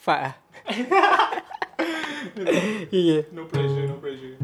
Fuck lah. yeah. No pressure, no pressure.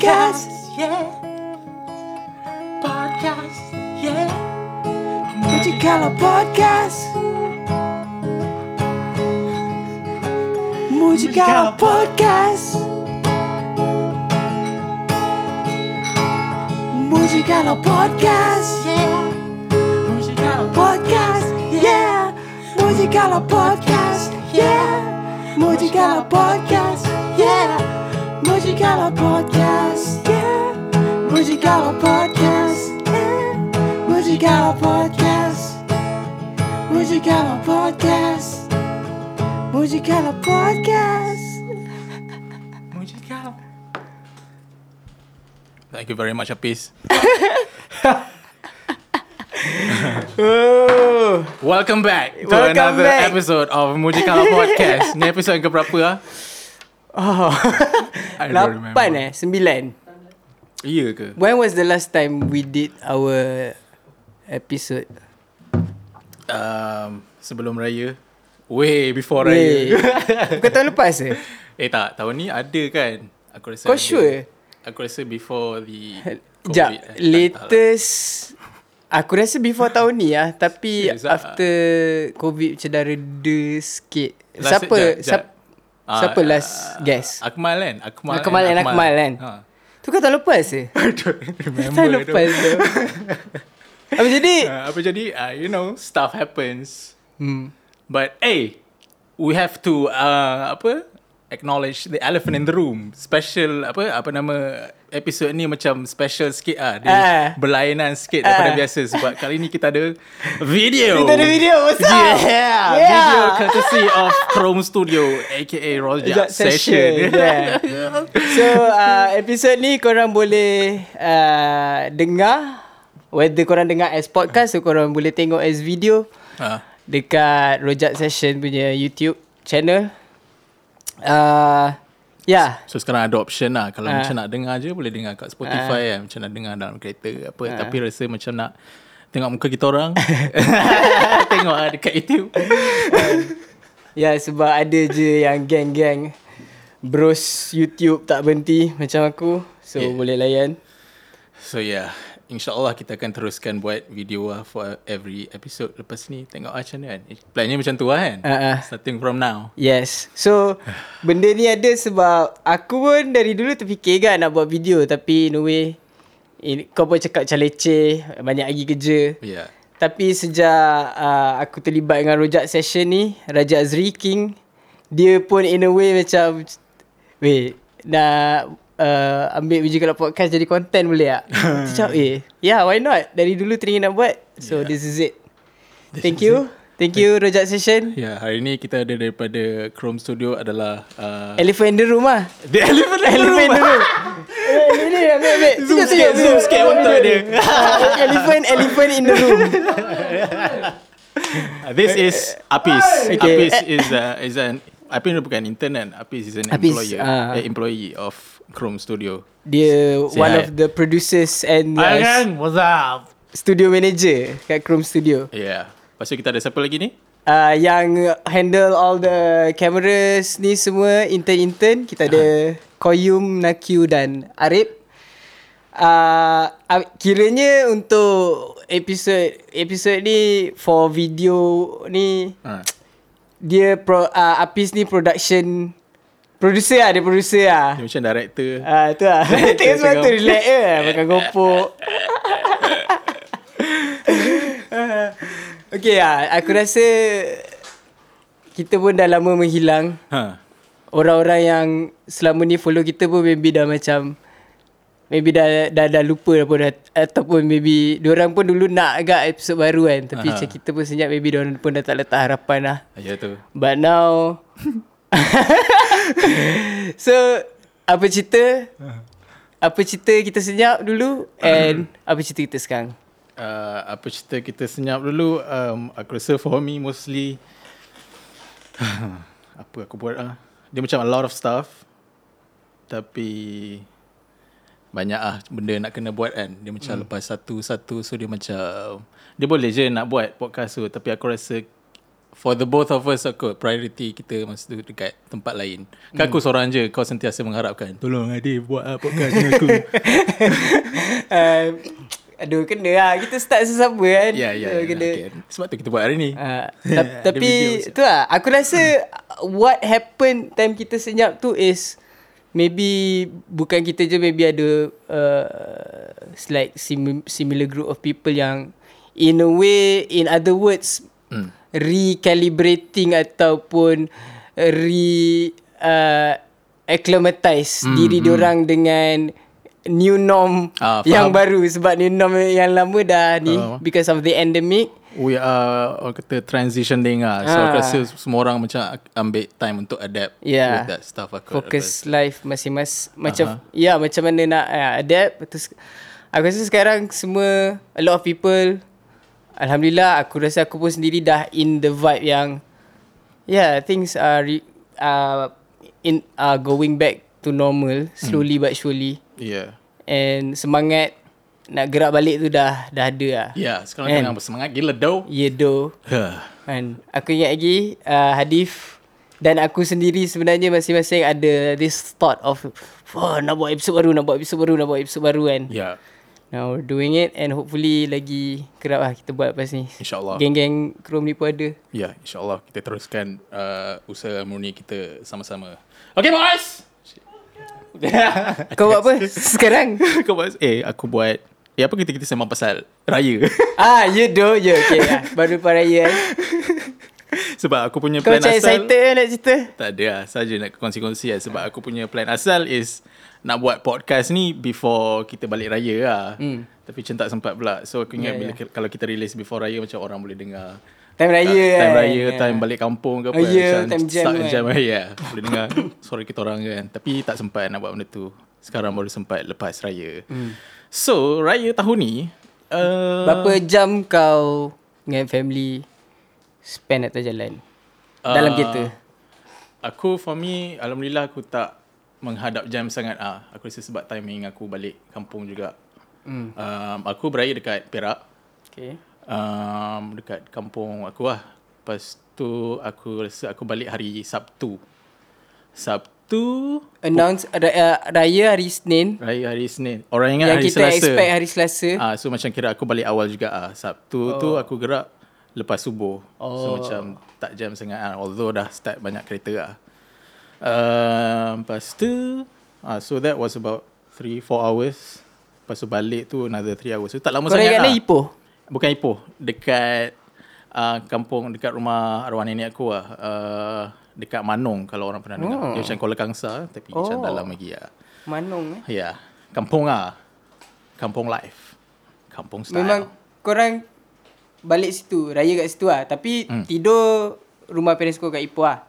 Podcast Thank you very much, Apis. Oh Welcome back to Welcome another back. episode of Muji Kalau Podcast. Ni episode yang keberapa ah? Oh I don't remember. Lapan eh Sembilan Iya ke? When was the last time we did our episode? Um, sebelum raya. Way before raya. Bukan tahun lepas ke? eh tak, tahun ni ada kan? Aku rasa Kau ada. sure? Aku rasa before the Sekejap, COVID, eh. Tak, tak lah. latest Aku rasa before tahun ni lah Tapi Serious ah? after Covid macam dah reda sikit Last- Siapa jap, jap. siapa, Ah, siapa last ah, guest? Akmal kan? Akmal, Akmal kan, Akmal kan? Ha. Tu kan lepas? I don't remember tahun tu. lepas tu Apa jadi? Ah, apa jadi? Uh, you know, stuff happens. Hmm. But hey, we have to uh, apa? Acknowledge the elephant in the room. Special apa? Apa nama episod ni macam special sikit ah. Dia Ah. berlainan sikit daripada Ah. biasa sebab kali ni kita ada video. Kita ada video, what's up? Yeah, Yeah. video courtesy of Chrome Studio aka Rojak Sekejap, Session. yeah. So uh, episod ni korang boleh uh, dengar Whether korang dengar as podcast Atau korang boleh tengok as video ha. Dekat Rojak Session punya YouTube channel uh, Yeah. So sekarang ada option lah. Kalau Ah. macam nak dengar je Boleh dengar kat Spotify kan Macam nak dengar dalam kereta ke apa. Tapi rasa macam nak Tengok muka kita orang. Tengok lah dekat YouTube. Ya yeah, sebab ada je yang geng-geng Bros YouTube tak berhenti Macam aku. So yeah. boleh layan. So yeah InsyaAllah kita akan teruskan buat video lah For every episode lepas ni. Tengok lah macam mana kan Plannya macam tu lah kan? Ah. Starting from now. Yes. So Benda ni ada sebab Aku pun dari dulu terfikir kan Nak buat video. Tapi no way in, Kau pun cakap macam leceh Banyak lagi kerja. Yeah Tapi sejak uh, Aku terlibat dengan Rojak Session ni Raja Azri King Dia pun in a way macam Weh Nak uh, Ambil biji kalau podcast Jadi content boleh tak? Macam eh Yeah why not Dari dulu teringin nak buat So Yeah. this is it Thank you Thank you Rojak Session Ya, yeah, hari ni kita ada daripada Chrome Studio adalah uh, Elephant in the room lah The Elephant in the Elephant in Room. the room Eh, ni ni ambil ambil Zoom sikit, zoom sikit untuk dia. Elephant Elephant in the room Uh, this is Apis. Okay. Apis is uh, is an Apis bukan intern kan. Apis is an Apis, employer, ah. eh, employee of Chrome Studio. Dia Say one hi. of the producers and uh, what's up? studio manager kat Chrome Studio Yeah. Lepas tu kita ada siapa lagi ni? uh, Yang handle all the cameras ni semua Intern-intern Kita ada Koyum, Nakyu dan Arif uh, uh, Kiranya untuk episod episod ni For video ni Ha. Dia pro, uh, Apis ni production Producer lah, dia producer lah. Dia macam director. Ah, tu lah. Tengok sebab tu relax je. Makan gopok. okay lah. Aku rasa kita pun dah lama menghilang. Ha. Orang-orang yang selama ni follow kita pun maybe dah macam maybe dah dah, dah lupa apa dah, ataupun maybe diorang pun dulu nak agak episod baru kan tapi Aha. macam kita pun senyap maybe diorang pun dah tak letak harapan lah Ya tu. But now So Apa cerita? Apa cerita kita senyap dulu And Apa cerita kita sekarang? Uh, apa cerita kita senyap dulu? Um, Aku rasa for me mostly Apa aku buat ah? Dia macam a lot of stuff. Tapi Banyak ah benda nak kena buat kan? Dia macam hmm. lepas satu-satu So dia macam Dia boleh je nak buat podcast tu. Tapi aku rasa For the both of us aku Priority kita masa tu dekat tempat lain. Kan aku seorang je Kau sentiasa mengharapkan. Tolong Adi buat ah, podcast dengan aku. Uh, Aduh kena lah. Kita start sesama kan? Ya ya So, ya kena. okay. Sebab tu kita buat hari ni. Uh, ta- tapi tu. lah aku rasa what happened time kita senyap tu is maybe bukan kita je maybe ada uh, like sim- similar group of people yang in a way in other words Hmm. Recalibrating ataupun re uh, acclimatize hmm, diri diorang dengan new norm Ah, yang faham. baru sebab new norm yang lama dah ni Faham. because of the endemic We are orang kata transitioning lah. So aku rasa semua orang macam ambil time untuk adapt Yeah. with that stuff aku. fokus life masing-masing macam ya macam mana nak uh, adapt terus aku rasa sekarang semua a lot of people alhamdulillah aku rasa aku pun sendiri dah in the vibe yang yeah things are re, uh, in are going back to normal slowly but surely. Yeah. and semangat nak gerak balik tu dah dah ada lah. Yeah, sekarang Kan? bersemangat. Gila doh. ya do Kan Aku ingat lagi uh, Hadif Dan aku sendiri sebenarnya Masing-masing ada This thought of Wah nak buat episod baru Nak buat episod baru Nak buat episod baru kan. Yeah, Now we're doing it And hopefully lagi Kerap lah kita buat lepas ni insyaAllah. Geng-geng Chrome ni pun ada Ya, yeah, insyaAllah kita teruskan uh, usaha murni kita sama-sama. Okay, boys! Kau buat apa sekarang? Kau buat, eh, aku buat, eh, apa kita kita sembang pasal raya? ah ya do Ya okay lah. Baru lepas raya kan Sebab aku punya Kau plan asal... excited kan nak cerita Tak ada lah Saja nak kongsi-kongsi lah Sebab aku punya plan asal is Nak buat podcast ni Before kita balik raya lah. Hmm. Tapi macam tak sempat pula. So aku ingat Ya, bila Kalau kita release before raya Macam orang boleh dengar. Time raya Time kan raya Ya. Time balik kampung ke apa Oh, ya, Macam time jam start kan. jam Ya Boleh dengar. Suara kita orang kan. Tapi tak sempat nak buat benda tu. Sekarang baru sempat Lepas raya. Hmm. So Raya tahun ni uh, Berapa jam kau Dengan family Spend atas jalan? Dalam Ah, kereta? Aku for me Alhamdulillah aku tak Menghadap jam sangat ah. Aku rasa sebab timing aku balik kampung juga Hmm. um, Aku beraya dekat Perak Okay um, Dekat kampung aku lah Lepas tu aku rasa aku balik hari Sabtu Sabtu Announce ra- uh, Raya hari Isnin Raya hari Senin Orang ingat Yang hari kita Selasa expect hari Selasa Ah, So macam kira aku balik awal juga ah. Sabtu oh. tu aku gerak lepas subuh. Oh. So macam tak jam sangat ah. Although dah start banyak kereta lah. Uh, lepas tu, ah, so that was about 3-4 hours. Lepas tu balik tu another 3 hours. So tak lama Kau sangat lah. mana Ipoh? Bukan Ipoh. Dekat uh, kampung, dekat rumah arwah nenek aku lah. Uh, dekat Manong kalau orang pernah dengar. Oh. Dia macam Kuala Kangsa tapi oh. macam dalam lagi lah. Manong eh? Ya, yeah. kampung ah. Kampung life. Kampung style. Memang korang balik situ, raya kat situ lah. Tapi Hmm. tidur rumah parents kau kat Ipoh lah.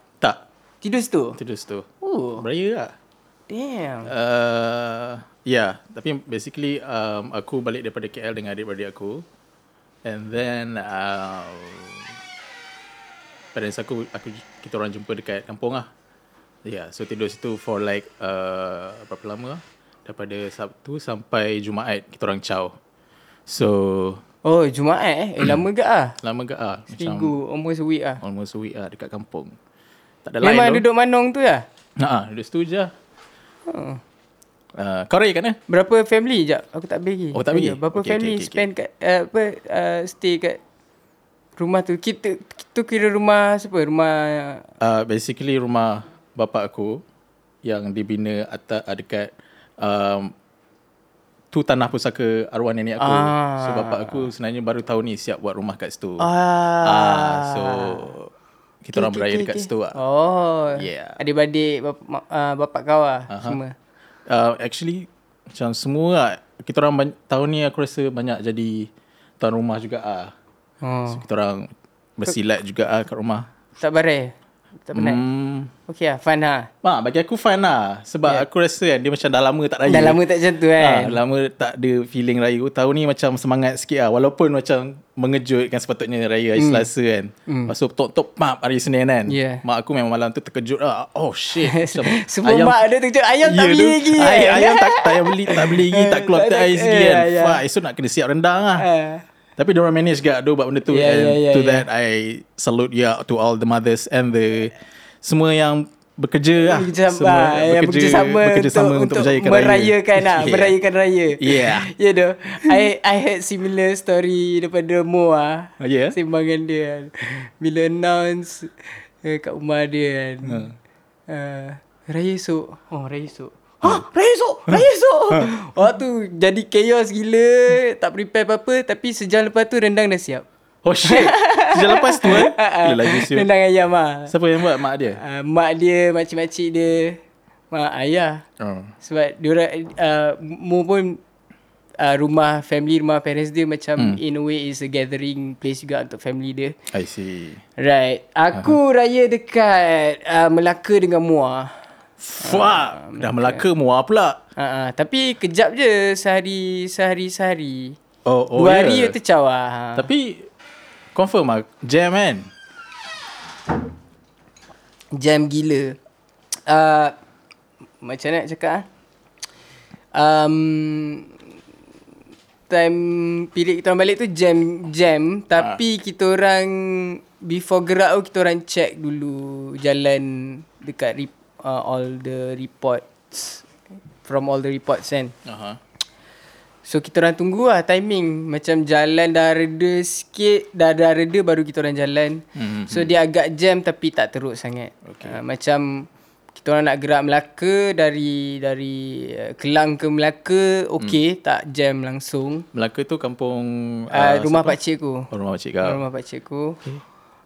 Tidur situ? Tidur situ. Oh, Beraya lah. damn. Uh, ya, yeah, tapi basically um, aku balik daripada KL dengan adik-beradik aku. And then uh, parents aku, aku kita orang jumpa dekat kampung lah. Ya, yeah, so tidur situ for like uh, berapa lama lah? Daripada Sabtu sampai Jumaat kita orang caw. So, Oh, Jumaat eh. Eh, lama ke ah? lama ke ah? Seminggu, almost a week ah. almost a week lah dekat kampung. Tak ada lain Memang tu. duduk Manong tu lah? Ha, duduk situ je. Oh. Uh, kau raya kat mana? Berapa family jap? Aku tak pergi. Oh, tak pergi? Berapa Okay, family okay, okay, spend kat uh, apa uh, stay kat rumah tu? Kita tu kira rumah siapa? Rumah Uh, basically rumah bapa aku yang dibina atas uh, dekat um, tu tanah pusaka arwah nenek aku. Ah. So bapak aku sebenarnya baru tahun ni siap buat rumah kat situ. Ah. Ah, so kita orang Okay, beraya okay, dekat okay. situ lah. Oh. Yeah. Adik-beradik bapak, ma- uh, bapak kau lah uh-huh. semua. Uh, actually macam semua lah. Kita orang bany- tahun ni aku rasa banyak jadi tuan rumah juga ah. Oh. So kita orang bersilat juga ah kat rumah. Tak barai? Tak penat? Hmm. Okay lah, fun lah. Mak, bagi aku fun lah. Sebab yeah. aku rasa kan dia macam dah lama tak raya. Dah lama tak macam tu Ah, kan? lama tak ada feeling raya. Tahun ni macam semangat sikit lah. Walaupun macam mengejut kan sepatutnya raya hari Selasa kan. Mm. Lepas tu tok-tok pap hari Senin kan. Yeah. Mak aku memang malam tu terkejut lah. Oh shit. Macam Semua mak ada tunjuk ayam tak Ya, beli tu. lagi. Ay, kan? ayam tak, tak payah beli, tak beli lagi, tak keluar Tak tak air eh, kan. ya. Fuck, esok nak kena siap rendang lah. Ah. Tapi diorang manage gak do buat benda tu Yeah, and yeah, yeah, to yeah. that I salute ya to all the mothers and the semua yang bekerja lah. Bekerja, semua ah, yang bekerja sama, bekerja untuk, sama untuk, untuk menjayakan merayakan raya. lah, Yeah. merayakan raya. Yeah. Ya yeah, doh. I I had similar story daripada Mo ah. Oh, yeah? Simbangan dia kan. Bila announce uh, kat rumah dia kan. Hmm. Uh, raya esok. Oh, raya esok. Ha, raya esok, raya esok. oh tu jadi chaos gila, tak prepare apa-apa tapi sejam lepas tu rendang dah siap. Oh shit. Sejak lepas tu eh. Dia lagi siap. rendang ayam ah. Siapa yang buat? Mak dia? Uh, mak dia, makcik-makcik dia, mak ayah. Oh. Sebab diorang uh, Mu pun uh, rumah family rumah parents dia macam hmm. in a way is a gathering place juga untuk family dia. I see. Right. Aku uh-huh. raya dekat uh, Melaka dengan Muar. Fuck. Dah Melaka muar pula. Uh, uh, tapi kejap je sehari sehari sehari. Oh, oh Dua hari yeah. tu caw lah. Tapi confirm lah jam kan? Jam gila. Uh, macam mana nak cakap ah? Um, time period kita orang balik tu jam jam tapi kita orang before gerak tu kita orang check dulu jalan dekat rep, uh, all the reports from all the reports kan. Aha. So kita orang tunggu lah timing Macam jalan dah reda sikit Dah dah reda baru kita orang jalan Mhm. So dia agak jam tapi tak teruk sangat Okay. uh, Macam kita orang nak gerak Melaka Dari dari uh, Kelang ke Melaka Okay Hmm. tak jam langsung Melaka tu kampung uh, Rumah siapa? pakcik aku Oh, rumah pakcik kau. Rumah pakcik aku okay.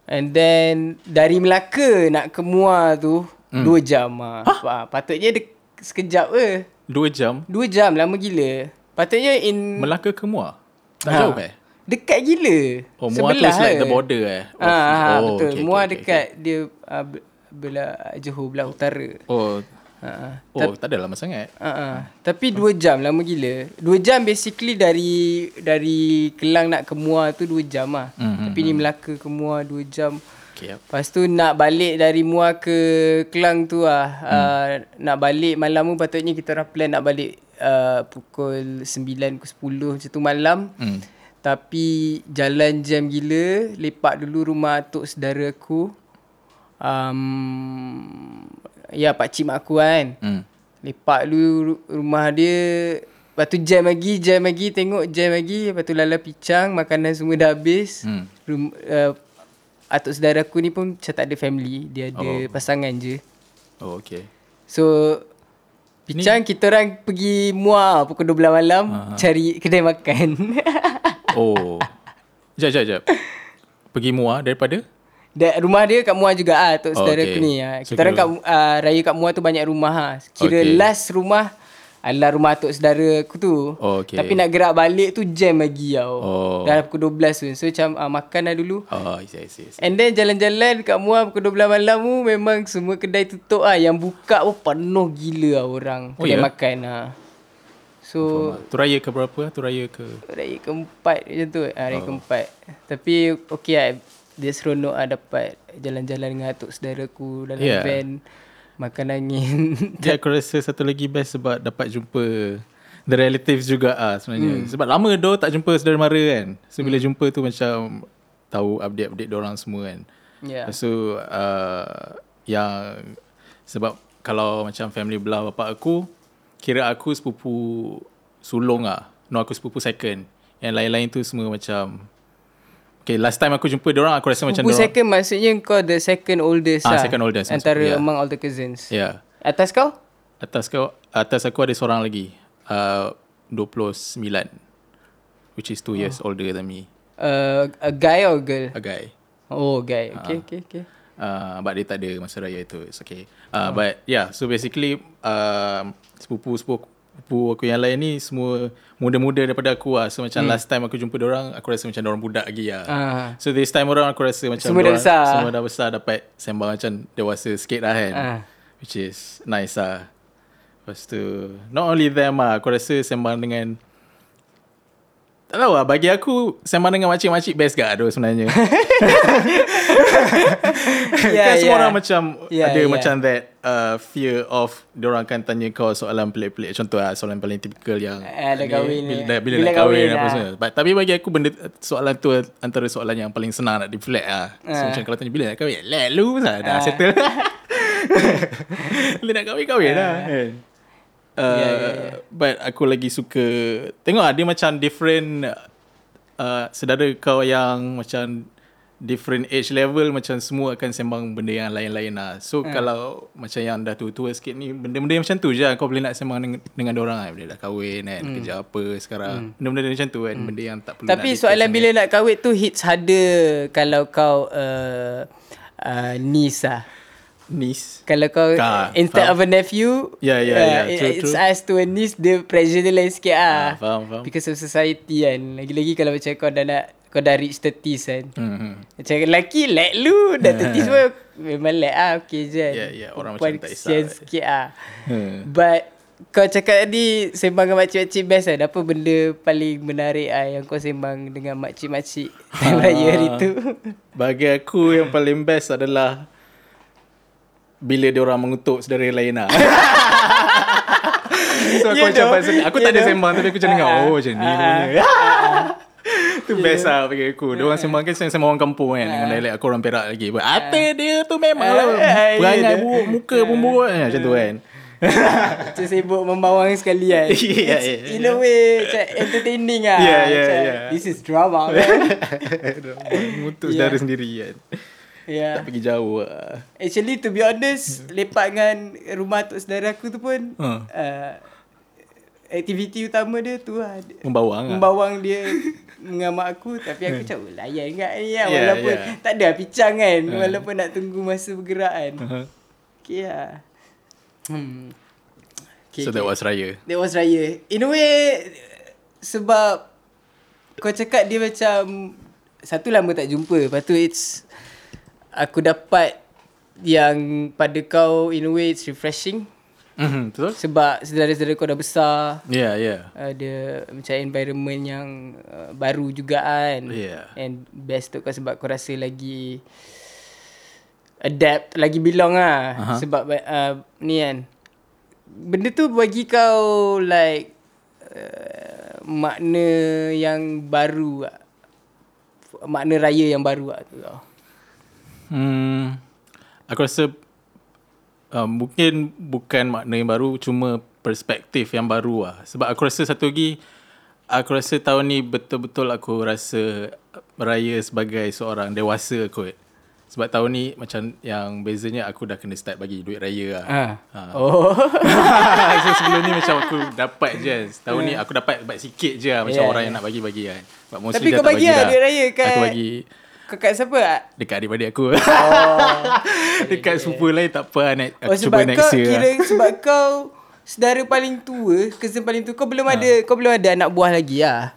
And then Dari Melaka nak ke Muar tu Hmm. Dua jam ah. Ha? Patutnya dek, sekejap ke Dua jam. Dua jam lama gila Patutnya in Melaka ke Muar? Tak Ha. jauh eh? Dekat gila. Oh, Muar tu is like je. the border eh? Ah, ah, oh, betul. okay, Muar okay, okay, dekat dia uh, belah Johor belah utara. Oh, Ha. oh tak ada lama sangat. Uh, uh. Tapi dua jam lama gila. Dua jam basically dari dari Kelang nak ke Muar tu dua jam lah. Mhm, Tapi ni Melaka ke Muar dua jam. Okay, yep. Lepas tu nak balik dari Muar ke Kelang tu lah. Hmm. Uh, nak balik malam tu patutnya kita orang plan nak balik uh, pukul 9 ke 10 macam tu malam. Hmm. Tapi jalan jam gila Lepak dulu rumah atuk saudara aku um, Ya pakcik mak aku kan Hmm. Lepak dulu ru- rumah dia Lepas tu jam lagi Jam lagi Tengok jam lagi Lepas tu lala picang Makanan semua dah habis Hmm. Rum, uh, Atuk saudara aku ni pun Macam tak ada family Dia ada Oh. pasangan je Oh, okay. So Picang kita orang pergi muar Pukul 12 malam Cari kedai makan Oh. Jap, jap, jap. Pergi Muar daripada? Da, rumah dia kat Muar juga ah tok Oh, saudara okay. aku ni. Ah. So, Kita orang kat uh, raya kat Muar tu banyak rumah ah. Kira Okay. last rumah adalah rumah tok saudara aku tu. Oh, okay. Tapi nak gerak balik tu jam lagi tau. Oh. Dah pukul 12 tu. So macam uh, makan dah dulu. Oh, see. I see. And then jalan-jalan kat Muar pukul 12 malam tu memang semua kedai tutup ah. Yang buka pun penuh gila lah orang. Oh, Kedai ya? makan ah. So Tu raya ke berapa? Tu raya ke? Raya keempat macam tu ah, Raya Oh. keempat Tapi okey lah Dia seronok lah dapat Jalan-jalan dengan atuk saudaraku Dalam Yeah. van Makan angin Dia aku rasa satu lagi best sebab dapat jumpa the relatives juga ah sebenarnya. Hmm. Sebab lama doh tak jumpa saudara mara kan. So bila jumpa tu macam tahu update-update orang semua kan. Lepas tu uh, yang sebab kalau macam family belah bapak aku kira aku sepupu sulung ah. No aku sepupu second. Yang lain-lain tu semua macam Okay, last time aku jumpa orang aku rasa macam dorang- second maksudnya kau the second oldest Ah, lah second oldest, Antara yeah. among all the cousins Ya. Yeah. Atas kau? Atas kau atas aku ada seorang lagi. Uh, 29 which is 2 years older than me. Uh, a guy or girl? A guy. Oh, guy. Okay, okay, okay. Uh, but dia tak ada masa raya tu. It's okay. Uh, But yeah, so basically uh, sepupu-sepupu aku yang lain ni semua muda-muda daripada aku lah. So macam hmm. last time aku jumpa orang, aku rasa macam orang budak lagi lah. Ah. So this time orang aku rasa macam Semua dah besar. Semua dah besar dapat sembang macam dewasa sikit lah kan. Ah. Which is nice lah. Lepas tu, not only them lah, aku rasa sembang dengan tak tahu lah, bagi aku sembang dengan makcik-makcik best gak tu sebenarnya. Yeah, kan semua yeah. orang macam Yeah, ada yeah. macam that uh, fear of diorang akan tanya kau soalan pelik-pelik. Contoh lah soalan paling typical yang Eh, dah kahwin bila, bila, Bila dah kahwin, kahwin apa lah. semua. But, tapi bagi aku benda soalan tu antara soalan yang paling senang nak deflect lah. So Ah. macam kalau tanya bila nak kahwin, let lu lah, dah Ah. settle. bila nak kahwin, kahwin lah. kan. Uh, Yeah, yeah, yeah. But aku lagi suka Tengok lah dia macam different uh, Sedara kau yang macam Different age level Macam semua akan sembang benda yang lain-lain lah So Hmm. kalau macam yang dah tua-tua sikit ni Benda-benda macam tu je lah Kau boleh nak sembang dengan, dengan orang lah Bila dah kahwin kan Kerja apa sekarang Benda-benda macam tu kan Benda yang tak perlu Hmm. Tapi soalan discuss bila nak kahwin tu hits harder kalau kau uh, uh, niece lah. sangat. Niece Kalau kau Ka, instead faham. of a nephew, Ya, ya, uh, ya, it- true, it's true. asked to a niece, dia pressure dia lain sikit ah, ah. Faham, faham Because of society kan. Lagi-lagi kalau macam kau dah nak kau dah reach 30s kan. hmm, hmm. Macam lelaki let lu dah 30s pun memang let ah okay je. Ya, ya, orang Perempuan macam tak kesian kisah. sikit ah. Hmm. But kau cakap tadi sembang dengan makcik-makcik best kan. Apa benda paling menarik ah yang kau sembang dengan makcik-makcik time raya hari tu? Bagi aku yang paling best adalah bila dia orang mengutuk saudara lain lah. so aku Ya macam pasal aku Ya tak ada doh. sembang tapi aku macam dengar oh macam ni punya. Tu best lah bagi aku. Dia orang sembang kan sembang orang kampung kan dengan dialek aku orang Perak lagi. Apa dia tu memang lah. Ah, Perangai buruk muka pun buruk kan, macam tu kan. Macam sibuk membawang sekali kan. In a way macam entertaining ah. Ya. This is drama kan. Mengutuk saudara sendiri kan. Yeah. Tak pergi jauh lah. Actually to be honest Lepak dengan rumah tok saudara aku tu pun Ha. uh, Aktiviti utama dia tu lah Membawang lah. Membawang dia dengan mak aku Tapi aku macam oh, layan kat ni lah Yeah, Walaupun yeah. tak ada picang kan Walaupun nak tunggu masa bergerak kan Uh-huh. Okay lah hmm. okay, So that was raya. That was raya In a way Sebab Kau cakap dia macam Satu lama tak jumpa Lepas tu it's Aku dapat Yang pada kau In a way it's refreshing Mhm, betul? Sebab saudara-saudara kau dah besar Yeah, yeah. Ada macam environment yang uh, Baru juga kan Yeah. And best tu kau sebab kau rasa lagi Adapt Lagi belong lah Aha. Sebab uh, Ni kan Benda tu bagi kau Like uh, Makna yang baru lah. Makna raya yang baru lah tu tau Hmm, aku rasa uh, mungkin bukan makna yang baru, cuma perspektif yang baru lah. Sebab aku rasa satu lagi, aku rasa tahun ni betul-betul aku rasa raya sebagai seorang dewasa kot. Sebab tahun ni macam yang bezanya aku dah kena start bagi duit raya lah. ah. Ha. Oh so sebelum ni macam aku dapat je. Tahun ni aku dapat dapat sikit je lah. Macam Yeah, orang yeah. yang nak bagi-bagi kan. But Tapi kau tak bagi lah dah. duit raya kat- Aku bagi Kau kat siapa lah? dekat adik-adik aku. Oh Dekat sepupu lain tak apa Oh aku sebab cuba next kau year kira lah. sebab kau saudara paling tua, cousin paling tua, kau belum ada kau belum ada anak buah lagi lah.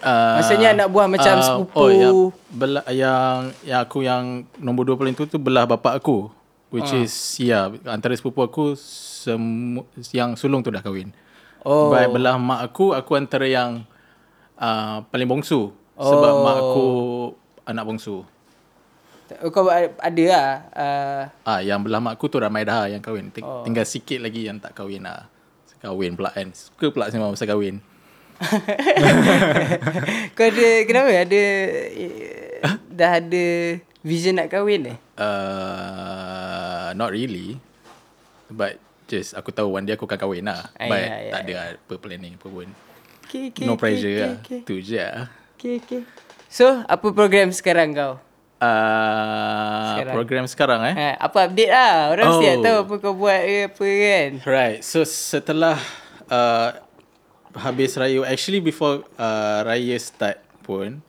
Uh, Maksudnya anak buah macam sepupu. Oh, yang, belah, yang, yang aku yang nombor dua paling tu tu belah bapak aku. Which Ah. is, ya, yeah, antara sepupu aku semu, yang sulung tu dah kahwin. Oh. By belah mak aku, aku antara yang uh, paling bongsu. Sebab Oh. mak aku anak bongsu. Kau ada lah. Uh, Ah, yang belah mak aku tu ramai dah yang kahwin. Ting- Oh. Tinggal sikit lagi yang tak kahwin lah. Kahwin pula kan. Suka pula sembang pasal kahwin. kau ada kenapa ada eh, dah ada vision nak kahwin eh? Uh, not really. But just aku tahu one day aku akan kahwin lah. Ah, But ya, tak ada lah apa planning apa pun. Okay, okay, no okay, pressure okay, lah. Okay, Tu je lah. okay, okay. So, apa program sekarang kau? uh, Sekarang. program sekarang eh. Ha, apa update lah. Orang oh. mesti tak tahu apa kau buat ke apa kan. Right. So setelah uh, habis raya, actually before uh, raya start pun,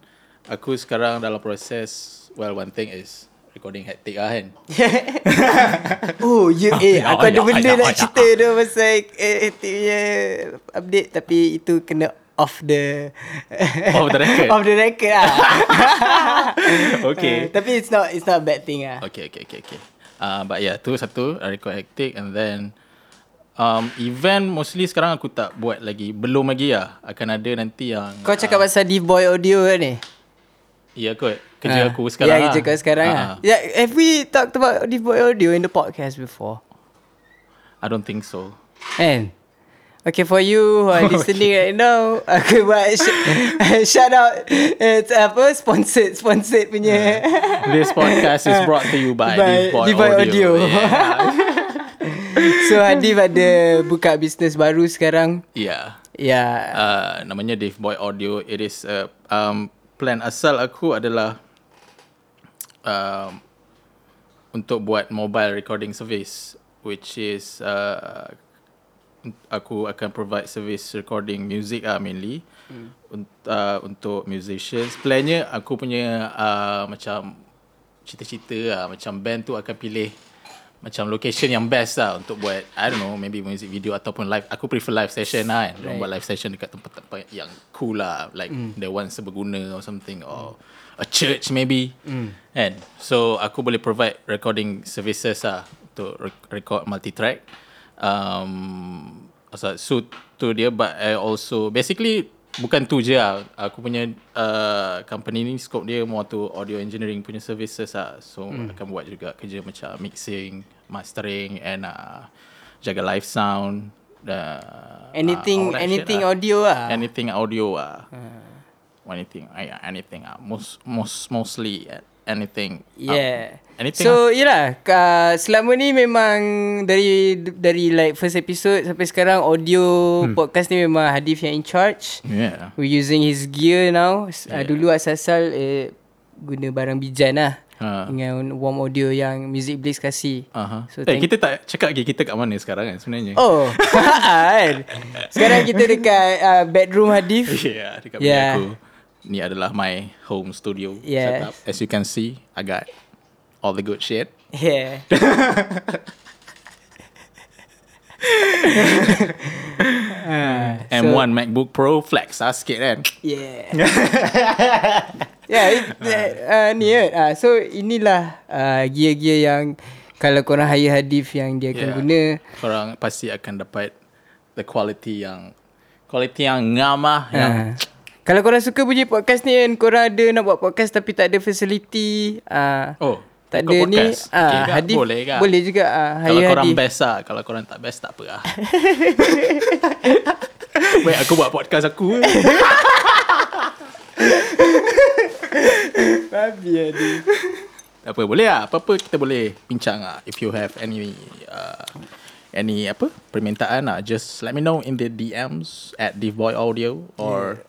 aku sekarang dalam proses. Well, one thing is recording hectic lah kan. oh, you, eh, ya, aku ada benda nak cerita tu pasal eh, eh, punya update tapi itu kena off the Off the record? off the record lah. Okay. Uh, tapi it's not it's not a bad thing ah. Okay, okay, okay, okay. Uh, but yeah, tu satu, I record hectic and then um, event mostly sekarang aku tak buat lagi. Belum lagi lah. Akan ada nanti yang... Kau cakap pasal Div Boy Audio kan ni? Ya kot. Kerja Ah. aku sekarang Ya, lah. kerja kau sekarang Ah, lah. ah. Yeah, have we talked about Div Boy Audio in the podcast before? I don't think so. Kan? Okay, for you who are listening right now, aku buat sh- shout out. It's apa? Sponsored, sponsored punya. This podcast is brought to you by, By Boy Audio. Audio. Yeah. so Hadif ada buka bisnes baru sekarang. yeah. Ya. Uh, namanya Dave Boy Audio. It is uh, um, plan asal aku adalah um, untuk buat mobile recording service, which is uh, aku akan provide service recording music ah mainly hmm. Unt- uh, untuk musicians. Plannya aku punya uh, macam cita-cita lah macam band tu akan pilih macam location yang best lah untuk buat I don't know maybe music video ataupun live aku prefer live session lah kan right. buat live session dekat tempat-tempat yang cool lah like mm. the one seberguna or something or a church maybe mm. kan so aku boleh provide recording services lah untuk rec- record multi-track um, so, so tu dia but I also basically bukan tu je lah aku punya uh, company ni scope dia more to audio engineering punya services lah so hmm. akan buat juga kerja macam mixing mastering and uh, jaga live sound uh, anything shit anything lah. audio lah. anything audio ah anything uh, anything ah most most mostly uh, anything uh, Yeah. anything So yelah ka, Selama ni memang Dari Dari like first episode Sampai sekarang Audio hmm. Podcast ni memang Hadif yang in charge yeah We're using his gear now yeah. uh, Dulu asal-asal eh, Guna barang bijan lah Ha. Dengan warm audio yang Music Blaze kasih uh-huh. So so, eh, thank- kita tak cakap lagi kita kat mana sekarang kan sebenarnya Oh kan Sekarang kita dekat uh, Bedroom Hadif Yeah, dekat Yeah. yeah. aku. Ni adalah my home studio Yeah. setup. As you can see, I got all the good shit. Yeah Ah, M1 MacBook Pro flex lah sikit kan. Yeah. yeah, it, uh, ni kan. Uh, so inilah uh, gear-gear yang kalau korang hire Hadif yang dia akan Yeah. guna. Korang pasti akan dapat the quality yang quality yang ngam lah. Yang, Uh, kalau korang suka bunyi podcast ni kan, korang ada nak buat podcast tapi tak ada facility. Uh, oh, tak ada ni. Uh, Okay ke? Hadif Boleh ke? Boleh juga. Uh, Kalau korang Hadif. best lah. Kalau korang tak best tak apa lah. Baik aku buat podcast aku. Babi Hadif. Tak apa boleh lah Apa-apa kita boleh Bincang lah If you have any uh, Any apa Permintaan lah Just let me know In the DMs At Divboy Audio Or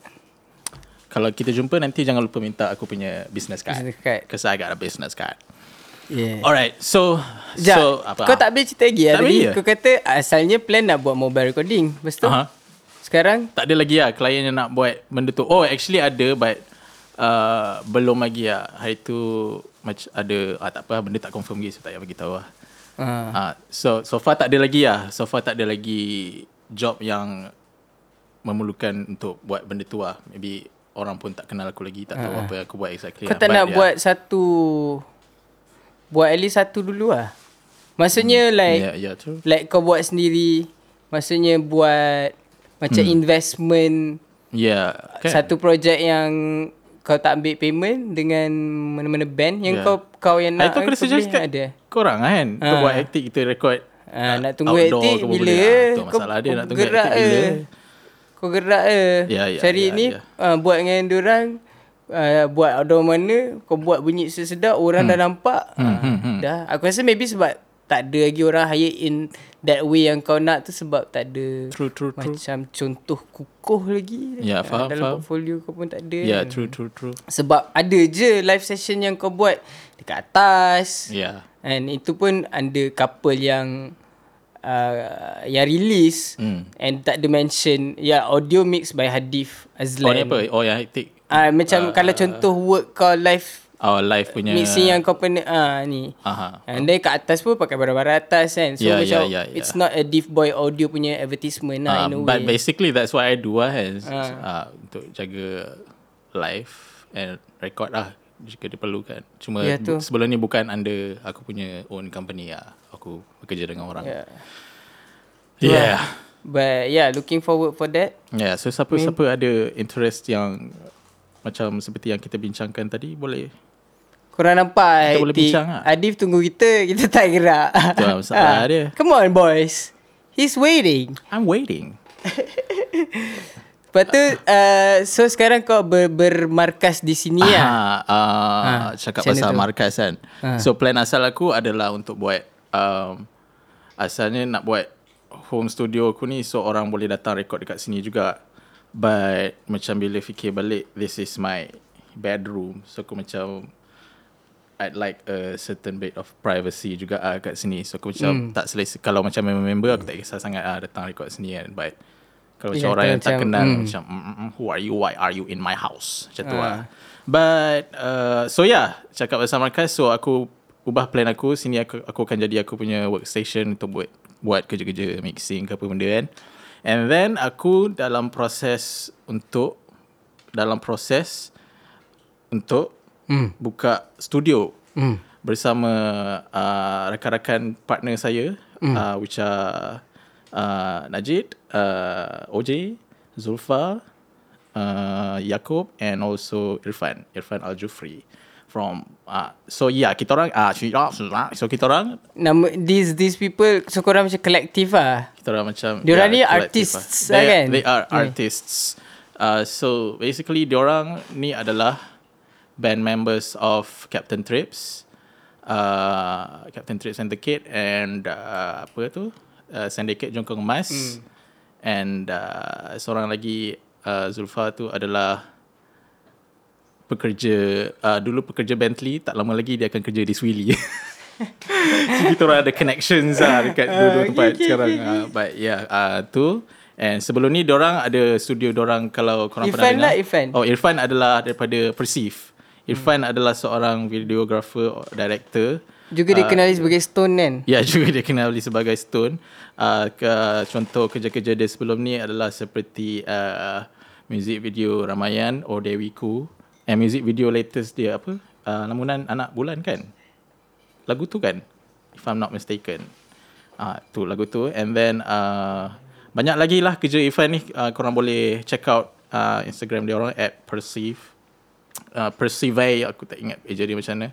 Kalau kita jumpa Nanti jangan lupa minta Aku punya business card Business card. Because I got a business card Yeah. Alright So Sekejap, So apa kau tak boleh cerita lagi lah Tak tadi. boleh ke? Kau kata asalnya plan nak buat mobile recording. Lepas tu, Aha. sekarang Tak ada lagi lah Klien yang nak buat Benda tu Oh actually ada But uh, Belum lagi lah Hari tu Macam ada ah, Tak apa Benda tak confirm lagi So tak payah bagi tahu lah uh, Ah, so so far tak ada lagi lah. So far tak ada lagi job yang memerlukan untuk buat benda tu lah. Maybe orang pun tak kenal aku lagi, tak tahu apa yang aku buat exactly. kau lah. tak But nak yeah. buat satu Buat at least satu dulu lah Maksudnya like Yeah, yeah, true. Like kau buat sendiri Maksudnya buat Macam Hmm. investment Yeah, kan? Satu projek yang Kau tak ambil payment Dengan mana-mana band Yang Yeah. kau Kau yang Hari nak kau suggest boleh kat ada korang kan. Kita Ah. buat aktif, kita record. Ah, ah, nak tunggu aktif apa bila? boleh. Ah, tu Kau- masalah dia kau nak tunggu aktif bila. Kau gerak eh. Ya, ya, Cari ya, ni ya. Uh, buat dengan diorang uh, buat outdoor mana kau buat bunyi sedap orang dah nampak Hmm, ah, hmm, hmm. dah aku rasa maybe sebab tak ada lagi orang hire in that way yang kau nak tu sebab tak ada True, true, true. macam contoh kukuh lagi. Ya, Ah, faham, Dalam faham. portfolio kau pun tak ada. Yeah, kan. true, true, true. Sebab ada je live session yang kau buat dekat atas. Yeah. And itu pun under couple yang uh, yang release Hmm. and tak ada mention ya audio mix by Hadif Oh, Azlan. ni apa? Oh, yang hektik. Ah macam kalau contoh work kau live Oh, live punya. mixing yang kau pernah ah ni. Aha. And then kat atas pun pakai barang-barang atas kan. So Yeah, macam yeah, yeah, it's not a Div Boy audio punya advertisement lah Uh, in a but way. basically that's what I do lah kan. Ah. Uh, untuk jaga live and record lah jika diperlukan. Cuma Ya, tu. sebelum ni bukan under aku punya own company lah. Aku bekerja dengan orang. yeah. Yeah. But yeah, looking forward for that. Yeah, so siapa-siapa ada interest yang macam seperti yang kita bincangkan tadi boleh Korang nampak Kita boleh Tik, bincang lah. Adif tunggu kita Kita tak gerak Itu lah masalah Ah, dia. Come on boys He's waiting I'm waiting. Lepas tu uh, So sekarang kau ber, bermarkas di sini lah Ah, uh, Ah, cakap pasal tu? markas kan. Ah. So plan asal aku adalah untuk buat um, asalnya nak buat home studio aku ni so orang boleh datang record dekat sini juga. But macam bila fikir balik this is my bedroom. So aku macam I'd like a certain bit of privacy juga ah kat sini. So aku macam Hmm. tak selesa kalau macam member-member aku tak kisah sangat ah datang record sini kan. But kalau macam Yeah, orang yang tak macam, kenal hmm. macam mm, mm, mm, who are you? Why are you in my house? Macam tu Ah. lah. But uh, so yeah, cakap pasal markas so aku ubah plan aku sini aku aku akan jadi aku punya workstation untuk buat buat kerja-kerja mixing ke apa benda kan. And then aku dalam proses untuk dalam proses untuk Hmm. buka studio Hmm. bersama uh, rakan-rakan partner saya mm. uh, which are uh, Najid, uh, OJ, Zulfa, uh, Yaakob and also Irfan, Irfan Al-Jufri from uh, so yeah kita orang ah uh, so kita orang Nama these these people so korang macam kolektif lah. kita orang macam Diorang ni collective artists lah. lah they, kan? they are Hmm. artists uh, so basically diorang ni adalah band members of Captain Trips uh, Captain Trips and the Kid and uh, apa tu uh, Syndicate Jongkong Emas Hmm. and uh, seorang lagi uh, Zulfa tu adalah pekerja uh, dulu pekerja Bentley tak lama lagi dia akan kerja di Swilly so, kita orang ada connections lah dekat dua-dua okay, tempat okay, sekarang okay, uh, but yeah uh, tu and sebelum ni orang ada studio orang kalau korang pernah Irfan dengar lah, Irfan. oh Irfan adalah daripada Perceive Irfan adalah seorang videographer director Juga dia kenali sebagai Stone kan. Ya juga dia kenali sebagai Stone. Uh, ke, contoh kerja-kerja dia sebelum ni adalah seperti uh, music video Ramayan or Dewiku. And music video latest dia apa? Uh, Lamunan Anak Bulan kan? Lagu tu kan? If I'm not mistaken. Ah uh, tu lagu tu. And then uh, banyak lagi lah kerja Irfan ni. Uh, korang boleh check out uh, Instagram dia orang at Perceive. Uh, Perceive aku tak ingat eja dia macam mana.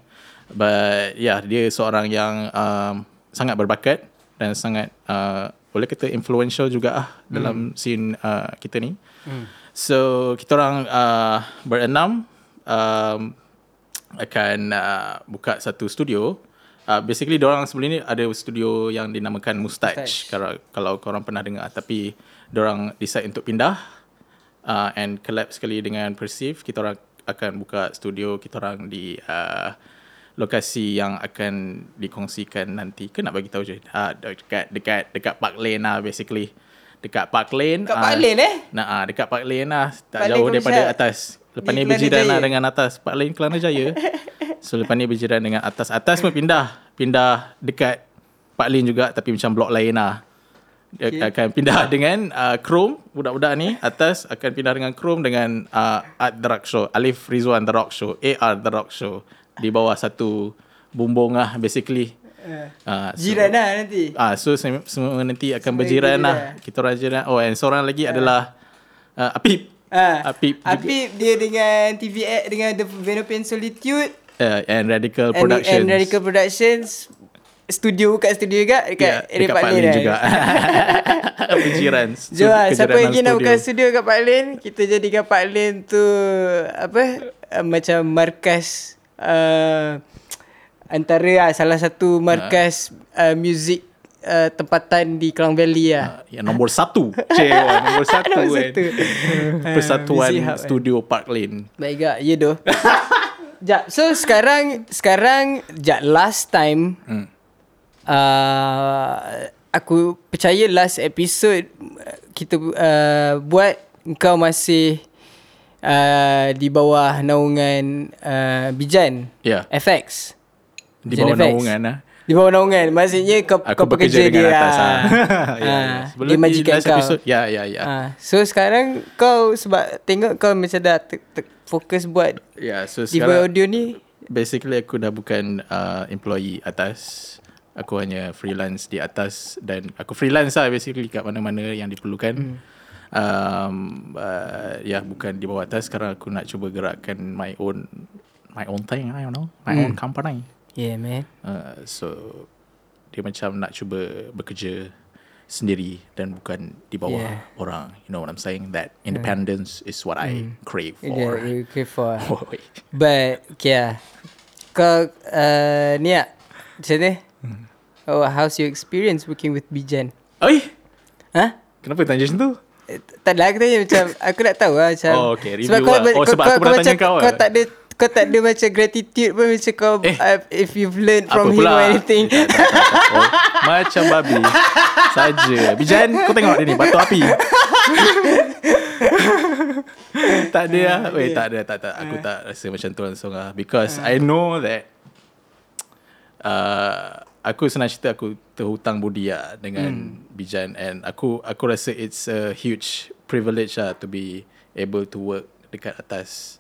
But yeah, dia seorang yang um, sangat berbakat dan sangat uh, boleh kata influential juga ah hmm. dalam scene uh, kita ni. Hmm. So kita orang uh, berenam um, akan uh, buka satu studio. Uh, basically orang sebelum ni ada studio yang dinamakan Mustache, Mustache. kalau kalau korang pernah dengar. Tapi orang decide untuk pindah uh, and collab sekali dengan Perceive kita orang akan buka studio. Kita orang di uh, lokasi yang akan dikongsikan nanti. Ke nak bagi tahu je uh, dekat dekat dekat Park Lane lah basically. Dekat Park Lane Kat ah, Park Lane, eh? Nah, ah, dekat Park Lane lah. Tak Park jauh daripada atas lepas ni berjiran lah dengan atas. Park Lane Kelana Jaya. So lepas ni berjiran dengan atas. Atas pun pindah. Pindah dekat Park Lane juga tapi macam blok lain lah. Dia okay. akan pindah dengan uh, Chrome budak-budak ni. Atas akan pindah dengan Chrome dengan uh, Art The Rock Show. Alif Rizwan The Rock Show. AR The Rock Show. Di bawah satu bumbung lah basically. Uh, so, Jiran lah nanti. Ah, so sem- semua nanti akan Semua berjiran berjiran. lah. Kita orang jiran. Oh, and seorang lagi adalah uh, Apip. Ah, Apip juga. Apip dia dengan TVX dengan The Venopian Solitude Uh, and Radical and, Productions. and Radical Productions studio kat studio juga dekat Ya, area dekat Pak Lin kan? juga. berjiran. Jom lah, siapa lagi nak buka studio kat Park Lane Kita jadikan Park Lane tu Apa uh, Macam markas uh, antara uh, salah satu markas uh, muzik uh, tempatan di Klang Valley lah. Yang nombor satu. Cik, nombor satu Nombor kan. satu. Persatuan Music Hub, kan. Studio Park Lane. Baik gak, ya doh. Jap, so sekarang sekarang jap last time Hmm. uh, aku percaya last episode uh, kita uh, buat kau masih uh, di bawah naungan uh, Bijan Ya. FX. Di bawah FX. naungan lah. Di bawah naungan maksudnya kau Aku kau bekerja pekerja dengan dia. atas. ah. ah. ya, ya. Ah, Sebelum dia di majikan last kau. episode. Ya, ya, ya. Ah, so sekarang kau sebab tengok kau macam dah te- te- fokus buat Ya, so di bawah sekarang audio ni. basically aku dah bukan uh, employee atas. Aku hanya freelance di atas dan aku freelance lah basically kat mana-mana yang diperlukan. Hmm. Um, uh, ya bukan di bawah atas sekarang aku nak cuba gerakkan my own my own thing I don't know my own company Yeah man. uh, so dia macam nak cuba bekerja sendiri dan bukan di bawah Yeah. orang you know what I'm saying that independence is what I crave Yeah, for you okay for. But okay lah. Kau uh, ni? Macam ni? Hmm. Oh, how's your experience working with Bijan? Oi, Ha? kenapa tanya macam tu? Eh, Tak lah, aku tanya macam Aku nak tahu lah macam Oh, okay, review sebab kau, lah. Oh, sebab aku pernah tanya kau Kau lah. tak ada Kau tak ada macam gratitude pun Macam kau Eh. uh, If you've learned from him or anything Eh, tak, tak. Oh, macam babi saja. Bijan, kau tengok dia ni, batu api. tak ada lah. Weh, tak ada, tak, tak. Aku tak rasa macam tu langsung lah. Because I know that uh, aku senang cerita aku terhutang budi lah dengan Bijan and aku aku rasa it's a huge privilege lah to be able to work dekat atas.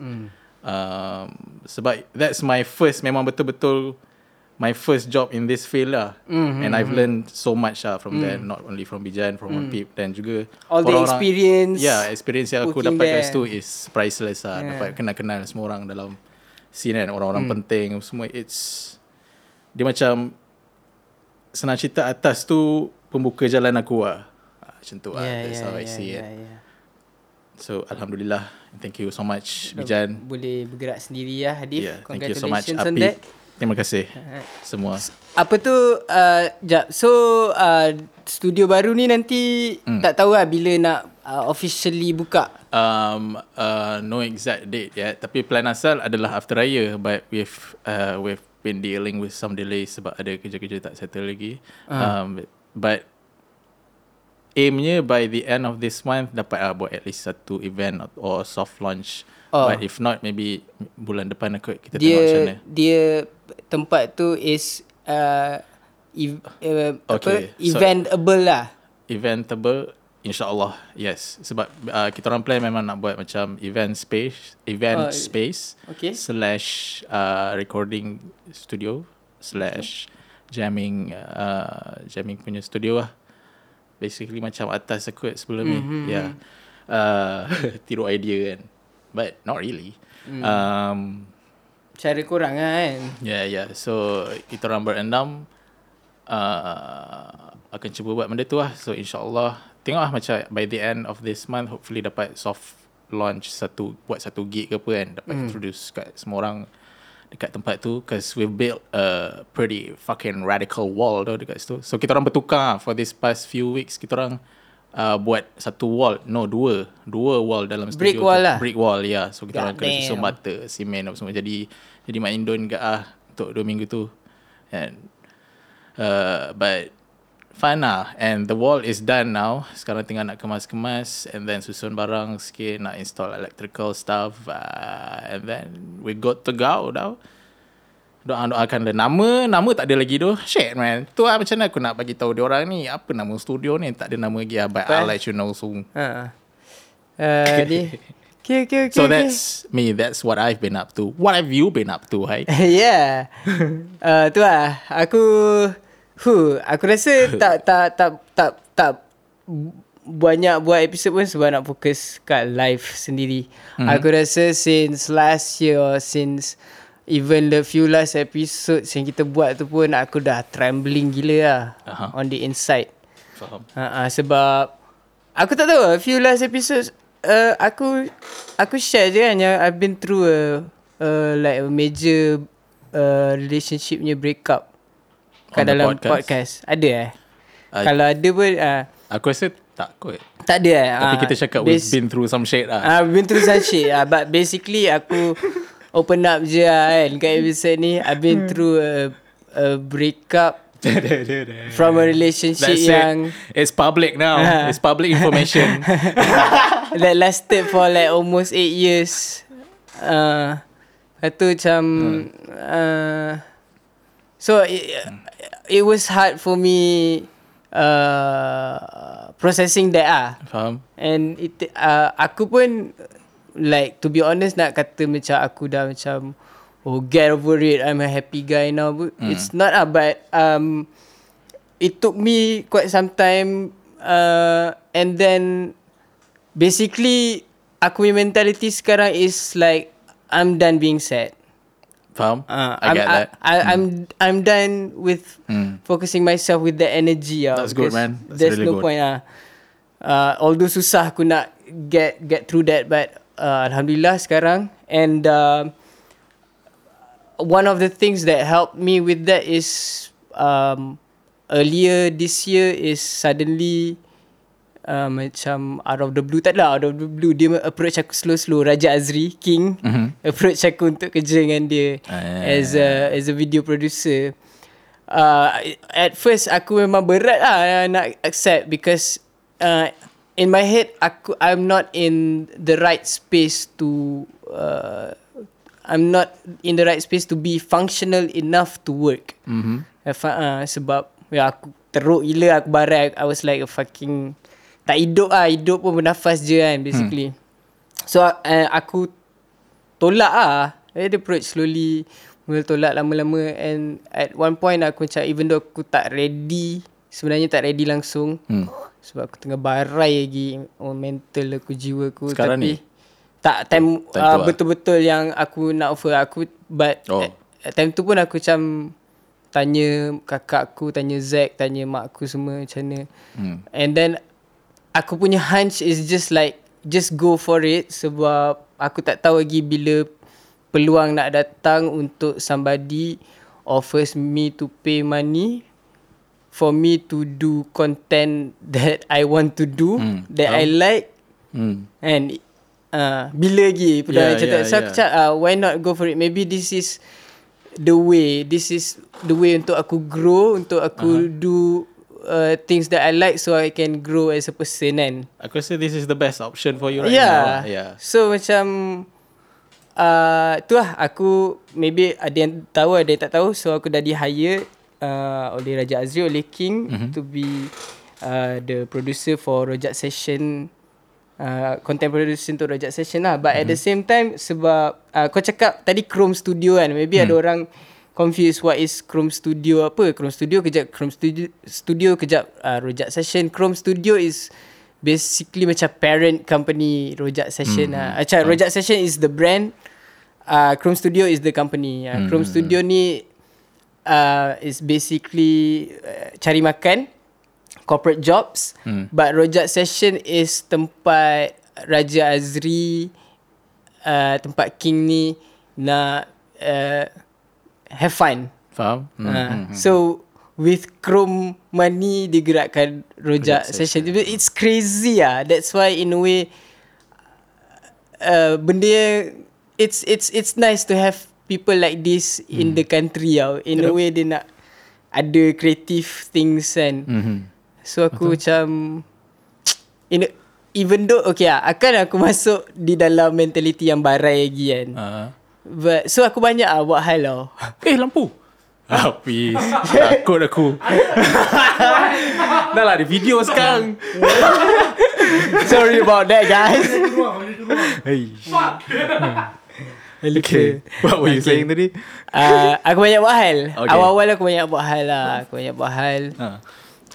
Um, sebab that's my first memang betul-betul my first job in this field lah. Mm-hmm. And I've learned so much lah from there not only from Bijan from mm. Pip dan juga All the experience Yeah, experience yang aku dapat kat there. situ is priceless lah. Yeah. Dapat kenal-kenal semua orang dalam scene kan, orang-orang Hmm. penting semua it's dia macam senang cerita atas tu pembuka jalan aku lah. Ah, Macam tu lah. Yeah, That's yeah, how I yeah, see yeah, it. yeah. So Alhamdulillah. Thank you so much Bijan. Boleh bergerak sendiri lah Hadif Yeah, thank you so much Api. Terima kasih semua. Apa tu uh, Jap So uh, Studio baru ni nanti Hmm. Tak tahu lah Bila nak uh, Officially buka Um, uh, no exact date yet. Tapi plan asal adalah after raya. But we've uh, we've been dealing with some delays sebab ada kerja-kerja tak settle lagi. Um, but aimnya by the end of this month dapat lah buat at least satu event or soft launch. Oh. But if not, maybe bulan depan aku kita tengok macam Dia mana. Dia Tempat tu is uh, ev, uh, Okay, apa, so- Eventable lah Eventable InsyaAllah Yes Sebab uh, kita orang plan memang nak buat macam Event space Event Oh, space okay. Slash uh, Recording studio Slash Jamming uh, Jamming punya studio lah Basically macam atas aku sebelum ni Mhm. Yeah uh, Tiru idea kan But not really Hmm. um, Cara korang lah kan Yeah, yeah. So, kita orang berenam uh, akan cuba buat benda tu lah. So, insyaAllah, tengok lah macam by the end of this month, hopefully dapat soft launch satu, buat satu gig ke apa kan. Dapat mm. introduce kat semua orang dekat tempat tu. Because we've built a pretty fucking radical wall tu dekat situ. So, kita orang bertukar for this past few weeks. Kita orang uh, buat satu wall. No, dua. Dua wall dalam studio Brick tu. wall lah? Brick wall, ya. Yeah. So, kita God orang kena susun bata, simen apa semua. Jadi, jadi Mak Indon ke ah untuk dua minggu tu. And uh, but fun lah. And the wall is done now. Sekarang tinggal nak kemas-kemas and then susun barang sikit, nak install electrical stuff uh, and then we got to go tau. Doa-doakan dia. Nama, nama tak ada lagi tu. Shit man. Tu lah macam mana aku nak bagi tahu dia orang ni. Apa nama studio ni? Tak ada nama lagi lah. But I'll let you know soon. uh, Dia Okay okay okay So okay. that's me. That's what I've been up to. What have you been up to, hai? yeah. Uh, tu lah. Aku Huh, aku rasa tak tak tak tak tak banyak buat episod pun sebab nak fokus kat live sendiri. Mm-hmm. Aku rasa since last year or since even the few last episodes yang kita buat tu pun aku dah trembling gila lah Aha. on the inside. Faham. Ha, ha, sebab aku tak tahu a few last episodes uh, aku aku share je kan yang I've been through a, a like a major uh, relationship punya breakup kat dalam podcast? podcast. Ada eh? I- Kalau ada pun uh, Aku rasa tak kot. tak ada eh. Tapi Ah, kita cakap we've bas- been through some shit lah. I've been through some shit uh, But basically aku Open up je lah kan Kat episode ni I've been through a, a breakup From a relationship That's yang it. It's public now. It's public information. That lasted for like almost 8 years uh, Lepas tu macam uh, So it, it was hard for me uh, Processing that ah. Faham? And it, uh, aku pun like to be honest nak kata macam aku dah macam oh get over it I'm a happy guy now but Hmm. it's not ah but um it took me quite some time uh, and then basically aku punya mentality sekarang is like I'm done being sad. Faham? Uh, I I'm, get I, that. I, I'm I'm done with Hmm. focusing myself with the energy. ah, That's good, man. That's there's really no good. point. Ah, uh, although susah aku nak get get through that, but uh, alhamdulillah sekarang. And uh, one of the things that helped me with that is um, earlier this year is suddenly uh, macam out of the blue tak lah out of the blue dia approach aku slow-slow Raja Azri King Mhm. approach aku untuk kerja dengan dia Ah. as a as a video producer. Uh, at first aku memang berat lah nak accept because uh, in my head aku I'm not in the right space to uh, I'm not in the right space to be functional enough to work. Mhm. Uh, uh, sebab ya aku teruk gila aku barat I was like a fucking tak hidup ah hidup pun bernafas je kan basically. So uh, aku tolak ah. I approach slowly mula tolak lama-lama and at one point aku macam even though aku tak ready sebenarnya tak ready langsung Hmm. sebab aku tengah barai lagi oh, mental aku jiwa aku Sekarang tapi ni? tak time, Time tu uh, lah. betul-betul yang aku nak offer aku but Oh. at, at time tu pun aku macam tanya kakak aku tanya Zack tanya mak aku semua macam mana Hmm. and then aku punya hunch is just like just go for it sebab aku tak tahu lagi bila peluang nak datang untuk somebody offers me to pay money for me to do content that I want to do Hmm, that I like Hmm. and uh, bila lagi peluang Yeah, yeah, macam yeah, so aku yeah. cakap uh, why not go for it maybe this is the way this is the way untuk aku grow untuk aku uh-huh. do uh, things that I like so I can grow as a person kan Aku rasa this is the best option for you right yeah. now. Yeah. So macam uh, tu lah aku maybe ada yang tahu ada yang tak tahu so aku dah di hire uh, oleh Raja Azri oleh King mm-hmm. to be uh, the producer for Rojak Session uh, content producer untuk Rojak Session lah but mm-hmm. at the same time sebab uh, kau cakap tadi Chrome Studio kan maybe mm. ada orang confused what is Chrome Studio apa Chrome Studio kejap Chrome Studio Studio kejap uh, Rojak Session Chrome Studio is basically macam parent company Rojak Session Hmm. lah. Macam Rojak Session is the brand, uh, Chrome Studio is the company. Uh, Chrome Hmm. Studio ni uh, is basically uh, cari makan, corporate jobs. Hmm. But Rojak Session is tempat Raja Azri, uh, tempat King ni nak uh, have fun. Faham? Hmm. Uh, so with Chrome money digerakkan rojak Rojak session. It's crazy ah. That's why in a way uh, benda it's it's it's nice to have people like this Hmm. in the country ah. In a way dia nak ada creative things kan. Mhm. So aku macam in a, even though okay ah, akan aku masuk di dalam mentality yang barai lagi kan. Ah. But so aku banyak ah buat hal tau. Eh lampu. Habis. Takut aku. Dah lah di video sekarang. Sorry about that guys. Hey. Okay. What were you saying tadi? Uh, aku banyak buat hal. Okay. Okay. Awal-awal aku banyak buat hal lah. Aku banyak buat hal. Ha.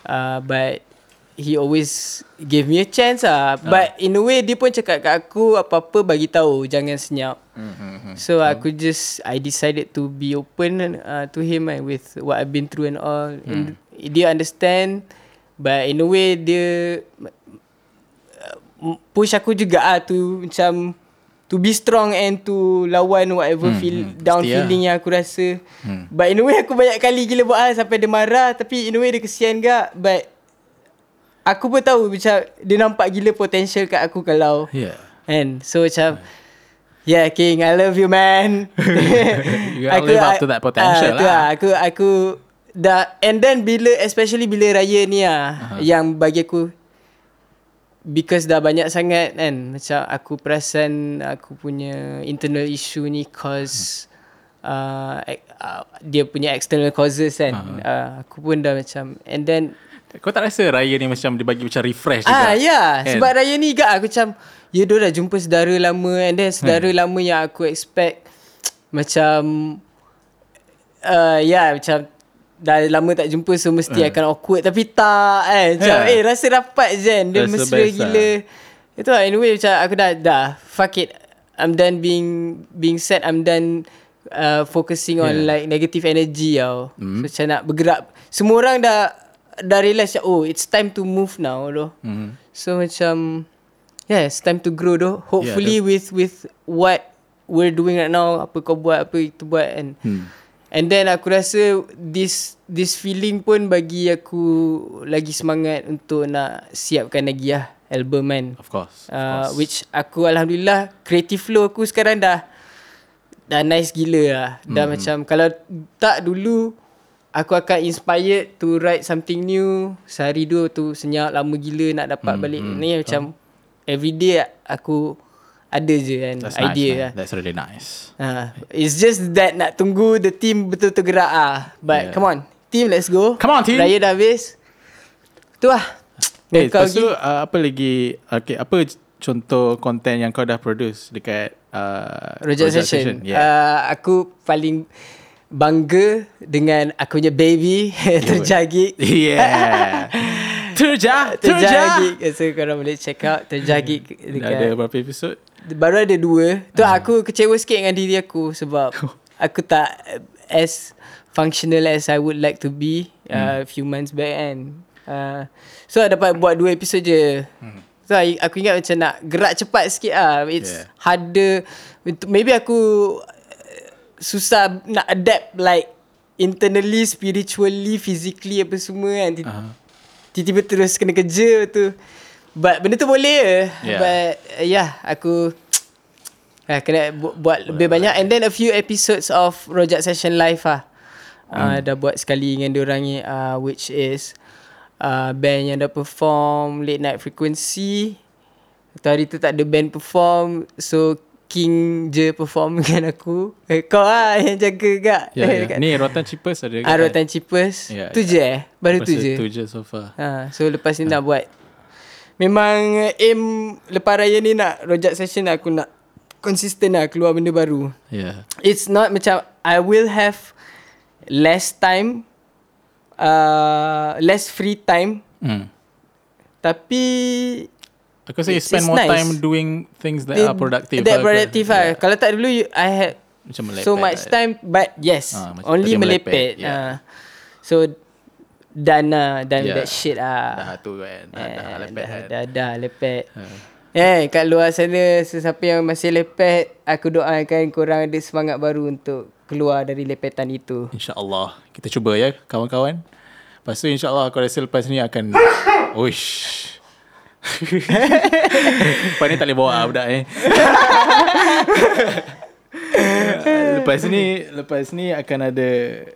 Uh, but he always give me a chance lah. But in a way dia pun cakap kat aku apa-apa bagi tahu jangan senyap. Mm-hmm. So aku just I decided to be open uh, to him and with what I've been through and all. And dia understand but in a way dia uh, push aku juga ah to macam to be strong and to lawan whatever hmm, feel hmm, down mesti feeling yang aku rasa. Hmm. But in a way aku banyak kali gila buat hal sampai dia marah tapi in a way dia kesian gak but aku pun tahu macam dia nampak gila potential kat aku kalau Yeah. And so macam Yeah King I love you man You gotta live up to that potential ah, tu lah. Aku aku dah and then bila especially bila raya ni ah uh-huh. yang bagi aku because dah banyak sangat kan macam aku perasan aku punya internal issue ni cause uh, uh, dia punya external causes kan uh-huh. uh, aku pun dah macam and then Kau tak rasa raya ni macam dia bagi macam refresh juga? Ah ya, Kan? sebab raya ni gak aku macam ya dia dah jumpa saudara lama and then saudara hmm. lama yang aku expect macam uh, ya macam dah lama tak jumpa so mesti Hmm. akan awkward tapi tak eh macam Ya. eh rasa rapat je kan dia Rasa mesra best gila. Itu lah anyway macam aku dah dah fuck it I'm done being being sad I'm done uh, focusing on Yeah. like negative energy tau. Hmm. So macam nak bergerak. Semua orang dah dah realise oh it's time to move now doh. Hmm. So macam yeah, it's time to grow doh. Hopefully Yeah, with with what we're doing right now, apa kau buat, apa itu buat and Hmm. and then aku rasa this this feeling pun bagi aku lagi semangat untuk nak siapkan lagi lah album kan. Of course. Of Uh, course. which aku alhamdulillah creative flow aku sekarang dah dah nice gila lah. Dah Hmm. macam kalau tak dulu aku akan inspired to write something new. Sehari dua tu senyap lama gila nak dapat Hmm, balik hmm, ni macam everyday aku ada je kan That's idea nice, lah. man. That's really nice. Ha, it's just that nak tunggu the team betul-betul gerak ah. But Yeah. come on, team let's go. Come on, team. Raya dah habis. Tu lah. Eh, Kau lepas tu gi- uh, apa lagi okay, apa contoh konten yang kau dah produce dekat uh, Rojak Session. Yeah. Uh, aku paling bangga dengan aku punya baby terjagik. yeah. Terja, terja. Terjagik. So korang boleh check out terjagik Dah dekat ada berapa episod? baru ada dua. Tu Ah. aku kecewa sikit dengan diri aku sebab aku tak as functional as I would like to be uh, Hmm. few months back kan. Uh, so I dapat buat dua episod je. Hmm. So aku ingat macam nak gerak cepat sikit ah. It's Yeah. harder. Maybe aku uh, susah nak adapt like internally, spiritually, physically apa semua kan. Uh-huh. Tiba-tiba terus kena kerja tu. But benda tu boleh. Yeah. But uh, yeah, aku uh, kena bu- buat lebih banyak. And then a few episodes of Rojak Session Live lah. Uh, dah buat sekali dengan diorang ni uh, which is uh, band yang dah perform Late Night Frequency. Tu hari tu tak ada band perform. So King je perform dengan aku. Eh, kau lah yang jaga kak. Ya, yeah, yeah. Ni Rotan Cheapers ada? Ah, Rotan Cheapers. Ya, tu ya. je eh? Baru tu Lepas je? Tu je so far. Ha, so lepas ni nak buat Memang aim lepas raya ni nak rojak session aku nak konsisten lah keluar benda baru. Yeah. It's not macam I will have less time uh, less free time Hmm. tapi Aku rasa you spend more nice. time doing things that are productive. That lah. productive lah. Kalau tak dulu you, I had Macam melepet so much lah. time but yes macam only melepet. melepet, yeah. Ah. so done lah done Yeah. that shit lah. Dah tu kan. Dah, dah Eh, lepet dah, kan. dah, dah lepet. Ha. Eh, kat luar sana sesiapa yang masih lepet, aku doakan korang ada semangat baru untuk keluar dari lepetan itu. InsyaAllah. Kita cuba ya kawan-kawan. Lepas tu insyaAllah aku rasa lepas ni akan... Uish. lepas ni tak boleh bawa lah budak ni. lepas ni lepas ni akan ada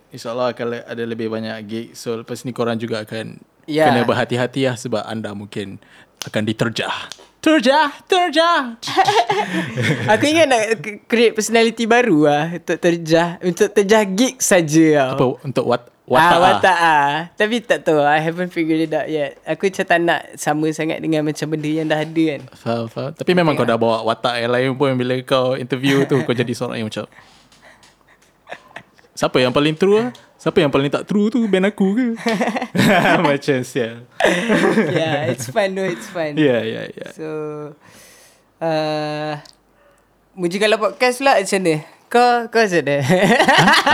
insyaallah akan ada lebih banyak gig. So lepas ni korang juga akan Ya. kena berhati-hati lah sebab anda mungkin akan diterjah. Terjah terjah. Aku ingat nak create personality baru lah untuk terjah untuk terjah gig saja apa untuk ah, watak ah. watak ah. Tapi tak tahu. I haven't figured it out yet. Aku macam tak nak sama sangat dengan macam benda yang dah ada kan. Faham, faham. Tapi memang kau dah bawa watak yang lain pun bila kau interview tu kau jadi seorang yang macam Siapa yang paling true lah? Siapa yang paling tak true tu band aku ke? macam sial. yeah, it's fun though. It's fun. Ya, ya, ya. So uh, Muji kalau podcast pula macam mana? Kau kau macam mana?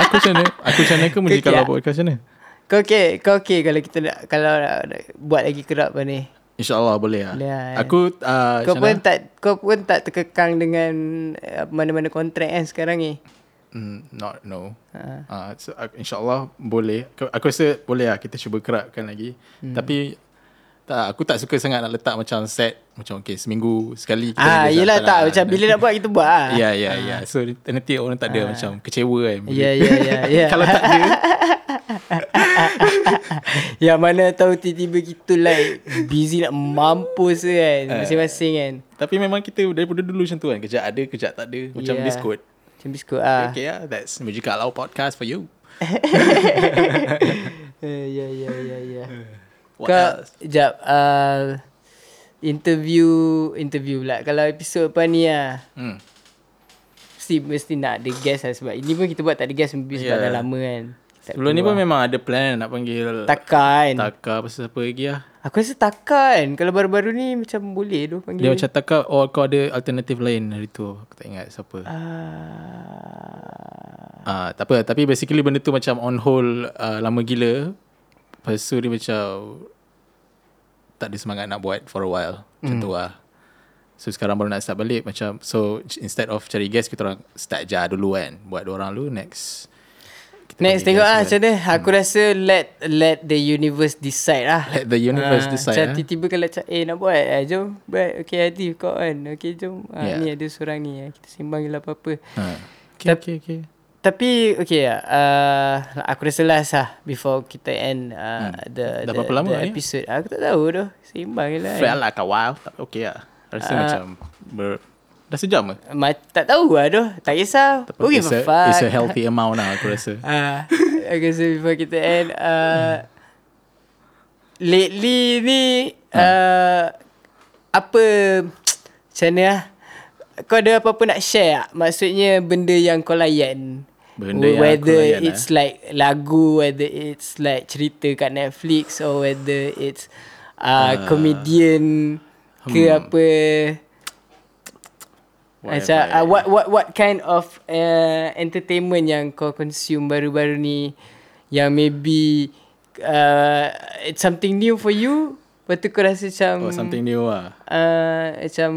Aku macam mana? Aku macam mana ke Kau kalau kiak? podcast macam mana? kau okay, kau okay kalau kita nak kalau nak, nak buat lagi kerap apa ni? InsyaAllah boleh lah. Boleh lah, eh. Aku uh, Kau pun mana? tak kau pun tak terkekang dengan uh, mana-mana kontrak kan sekarang ni. Mm, not no. Ha. Uh, so, uh, InsyaAllah boleh. Aku, aku rasa boleh lah kita cuba kerapkan lagi. Hmm. Tapi tak, aku tak suka sangat nak letak macam set macam okay seminggu sekali kita Ah, yelah lah. tak macam bila nak buat kita buat ah. Ya ya ya. So nanti orang tak ada macam kecewa kan. Ya ya ya ya. Kalau tak ada Yang mana tahu tiba-tiba kita like busy nak mampus kan masing-masing kan. Tapi memang kita daripada dulu macam tu kan. Kejap ada, kejap tak ada. Macam Yeah. Discord. Macam biskut ah. Okay lah. That's Magical Law Podcast for you. Eh, ya ya ya ya. What Kau else? jap uh, interview interview pula. Kalau episod apa ni ah. Hmm. Mesti mesti nak ada guest lah sebab ini pun kita buat tak ada guest sebab Yeah. dah lama kan. Tak Sebelum ni keluar. pun memang ada plan nak panggil Takkan. Taka pasal siapa lagi lah. Aku rasa takkan. Kalau baru-baru ni macam boleh tu panggil. Dia macam Taka or kau ada alternative lain hari tu. Aku tak ingat siapa. Ah. Ah, tak apa. Tapi basically benda tu macam on hold uh, lama gila. Lepas tu dia macam tak ada semangat nak buat for a while. Macam tu lah. So sekarang baru nak start balik macam so instead of cari guest kita orang start je dulu kan. Buat orang dulu next. kita Next tengok ah kan. macam mana. Aku rasa let let the universe decide lah. Let the universe Ah, decide, Macam ah. tiba-tiba kalau cak, eh nak buat eh, jom buat. Okay Hadi kau kan. Okay jom. Ah, Yeah. Ni ada seorang ni. eh. Kita sembang lah apa-apa. Ha. Okay, Tap- okay, okay. Tapi okay lah. Uh, aku rasa last lah. Before kita end uh, the, Hmm. Dah the, berapa lama the ni? episode. Aku tak tahu tu. Sembang je lah. like a while. Tapi okay lah. Rasa Ah. macam ber, dah sejam ke? Ma- tak tahu lah tu. Tak kisah. Who give it's, a fuck. it's a healthy amount lah aku rasa. Ah, aku rasa before kita end uh, lately ni uh, apa macam mana lah kau ada apa-apa nak share tak? Maksudnya benda yang kau layan Benda yang aku Whether layan, eh? it's like lagu Whether it's like cerita kat Netflix Or whether it's uh, comedian Ke hmm. apa macam uh, what what what kind of uh, entertainment yang kau consume baru-baru ni yang maybe uh, it's something new for you Lepas tu kau rasa macam Oh, something new lah. uh, Macam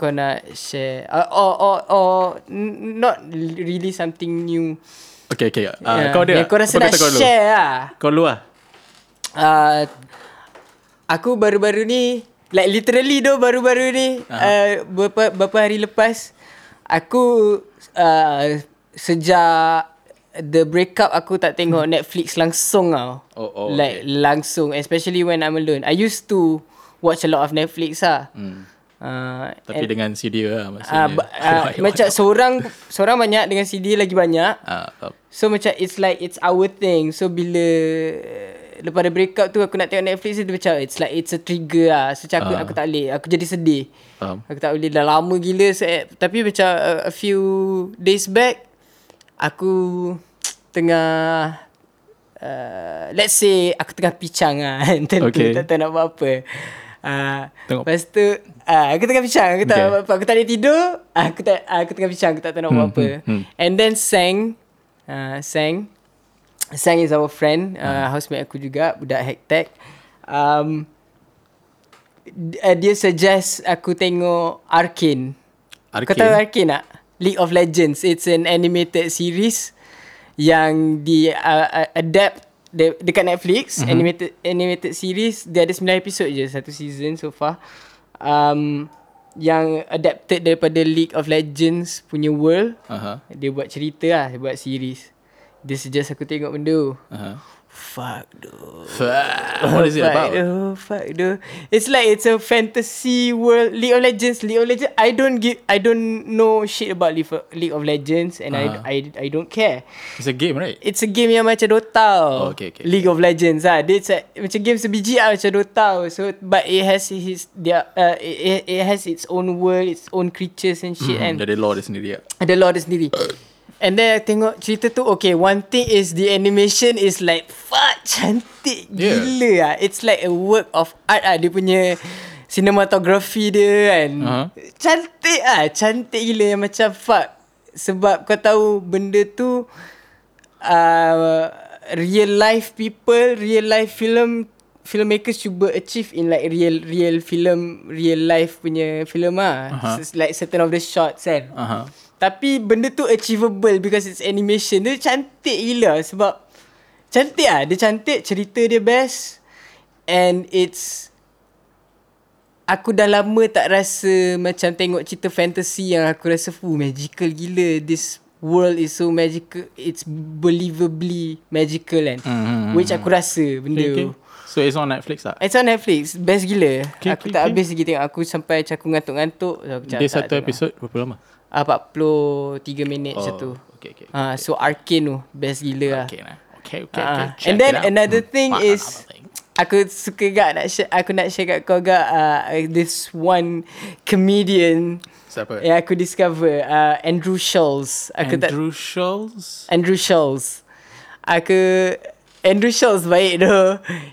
Kau nak share uh, Or, or, or Not really something new Okay, okay. Uh, Yeah. Kau ada tak? kau rasa Apa nak kau share lah Kau dulu lah. uh, Aku baru-baru ni Like literally tu baru-baru ni uh, beberapa, beberapa hari lepas Aku uh, Sejak The breakup aku tak tengok Netflix langsung tau Oh, oh, Like langsung Especially when I'm alone I used to Watch a lot of Netflix lah Hmm. Uh, Tapi dengan CD lah uh, maksudnya. ba- uh, Macam seorang Seorang banyak Dengan CD lagi banyak faham. So macam it's like it's our thing. So bila lepas ada breakup tu aku nak tengok Netflix tu macam it's like it's a trigger lah. So macam aku, Ah. aku tak boleh. Aku jadi sedih. Faham. Aku tak boleh dah lama gila so, eh, tapi macam uh, a few days back aku tengah uh, let's say aku tengah pichang lah kan tentu Okay. tak tahu nak buat apa. Uh, Tengok. Lepas tu uh, Aku tengah pichang Aku tak Okay. apa Aku tak boleh tidur Aku tak Aku tengah pichang Aku tak tahu nak buat Hmm, apa hmm, hmm. And then Sang uh, Sang Sang is our friend uh, Hmm. Housemate aku juga Budak hektek um, uh, Dia suggest Aku tengok Arcane Kau Arcane? tahu Arcane tak? League of Legends It's an animated series Yang di uh, uh, Adapt de- Dekat Netflix mm-hmm. Animated animated series Dia ada 9 episod je Satu season so far um, Yang adapted daripada League of Legends Punya world Aha. Dia buat cerita lah Dia buat series Dia suggest aku tengok benda tu Aha. Fuck dude What is it fuck about? Dude, fuck dude. It's like it's a fantasy world. League of Legends. League of Legends. I don't give. I don't know shit about League of, Legends, and Ah. I, I I don't care. It's a game, right? It's a game yang macam Dota. Oh, okay, okay. League of Legends ah. Dia it's a, macam game sebiji ah macam Dota. So but it has his dia uh, it, it has its own world, its own creatures and shit Hmm, and ada dia sendiri lah. ada dia sendiri. And then I tengok cerita tu Okay one thing is The animation is like Fuck Cantik Yeah. gila lah It's like a work of art lah Dia punya Cinematography dia kan Uh-huh. Cantik ah, Cantik gila yang macam fuck Sebab kau tahu Benda tu uh, Real life people Real life film filmmakers cuba achieve in like real real film real life punya film ah. Aha. Uh-huh. Like certain of the shots kan. Aha. Tapi benda tu achievable because it's animation. Dia cantik gila sebab cantik ah. Dia cantik, cerita dia best and it's aku dah lama tak rasa macam tengok cerita fantasy yang aku rasa fuh magical gila. This world is so magical. It's believably magical kan. Mhm. Which aku rasa benda Okay, okay. So it's on Netflix tak? It's on Netflix. Best gila. Okay, aku okay, tak okay. habis lagi tengok. Aku sampai macam aku ngantuk-ngantuk. So aku Dia satu tengok. episod berapa lama? Ah, 43 minit oh. satu. Okay, okay. Ah, so Arcane tu best gila lah. Okay, nah. Okay, okay, Ah, okay. and then another Hmm, thing faham is thing. aku suka gak nak share, aku nak share kat kau gak uh, this one comedian Siapa? yang aku discover uh, Andrew Schulz. Aku tak Andrew Schulz? Andrew Schulz. Aku Andrew Schulz baik tu.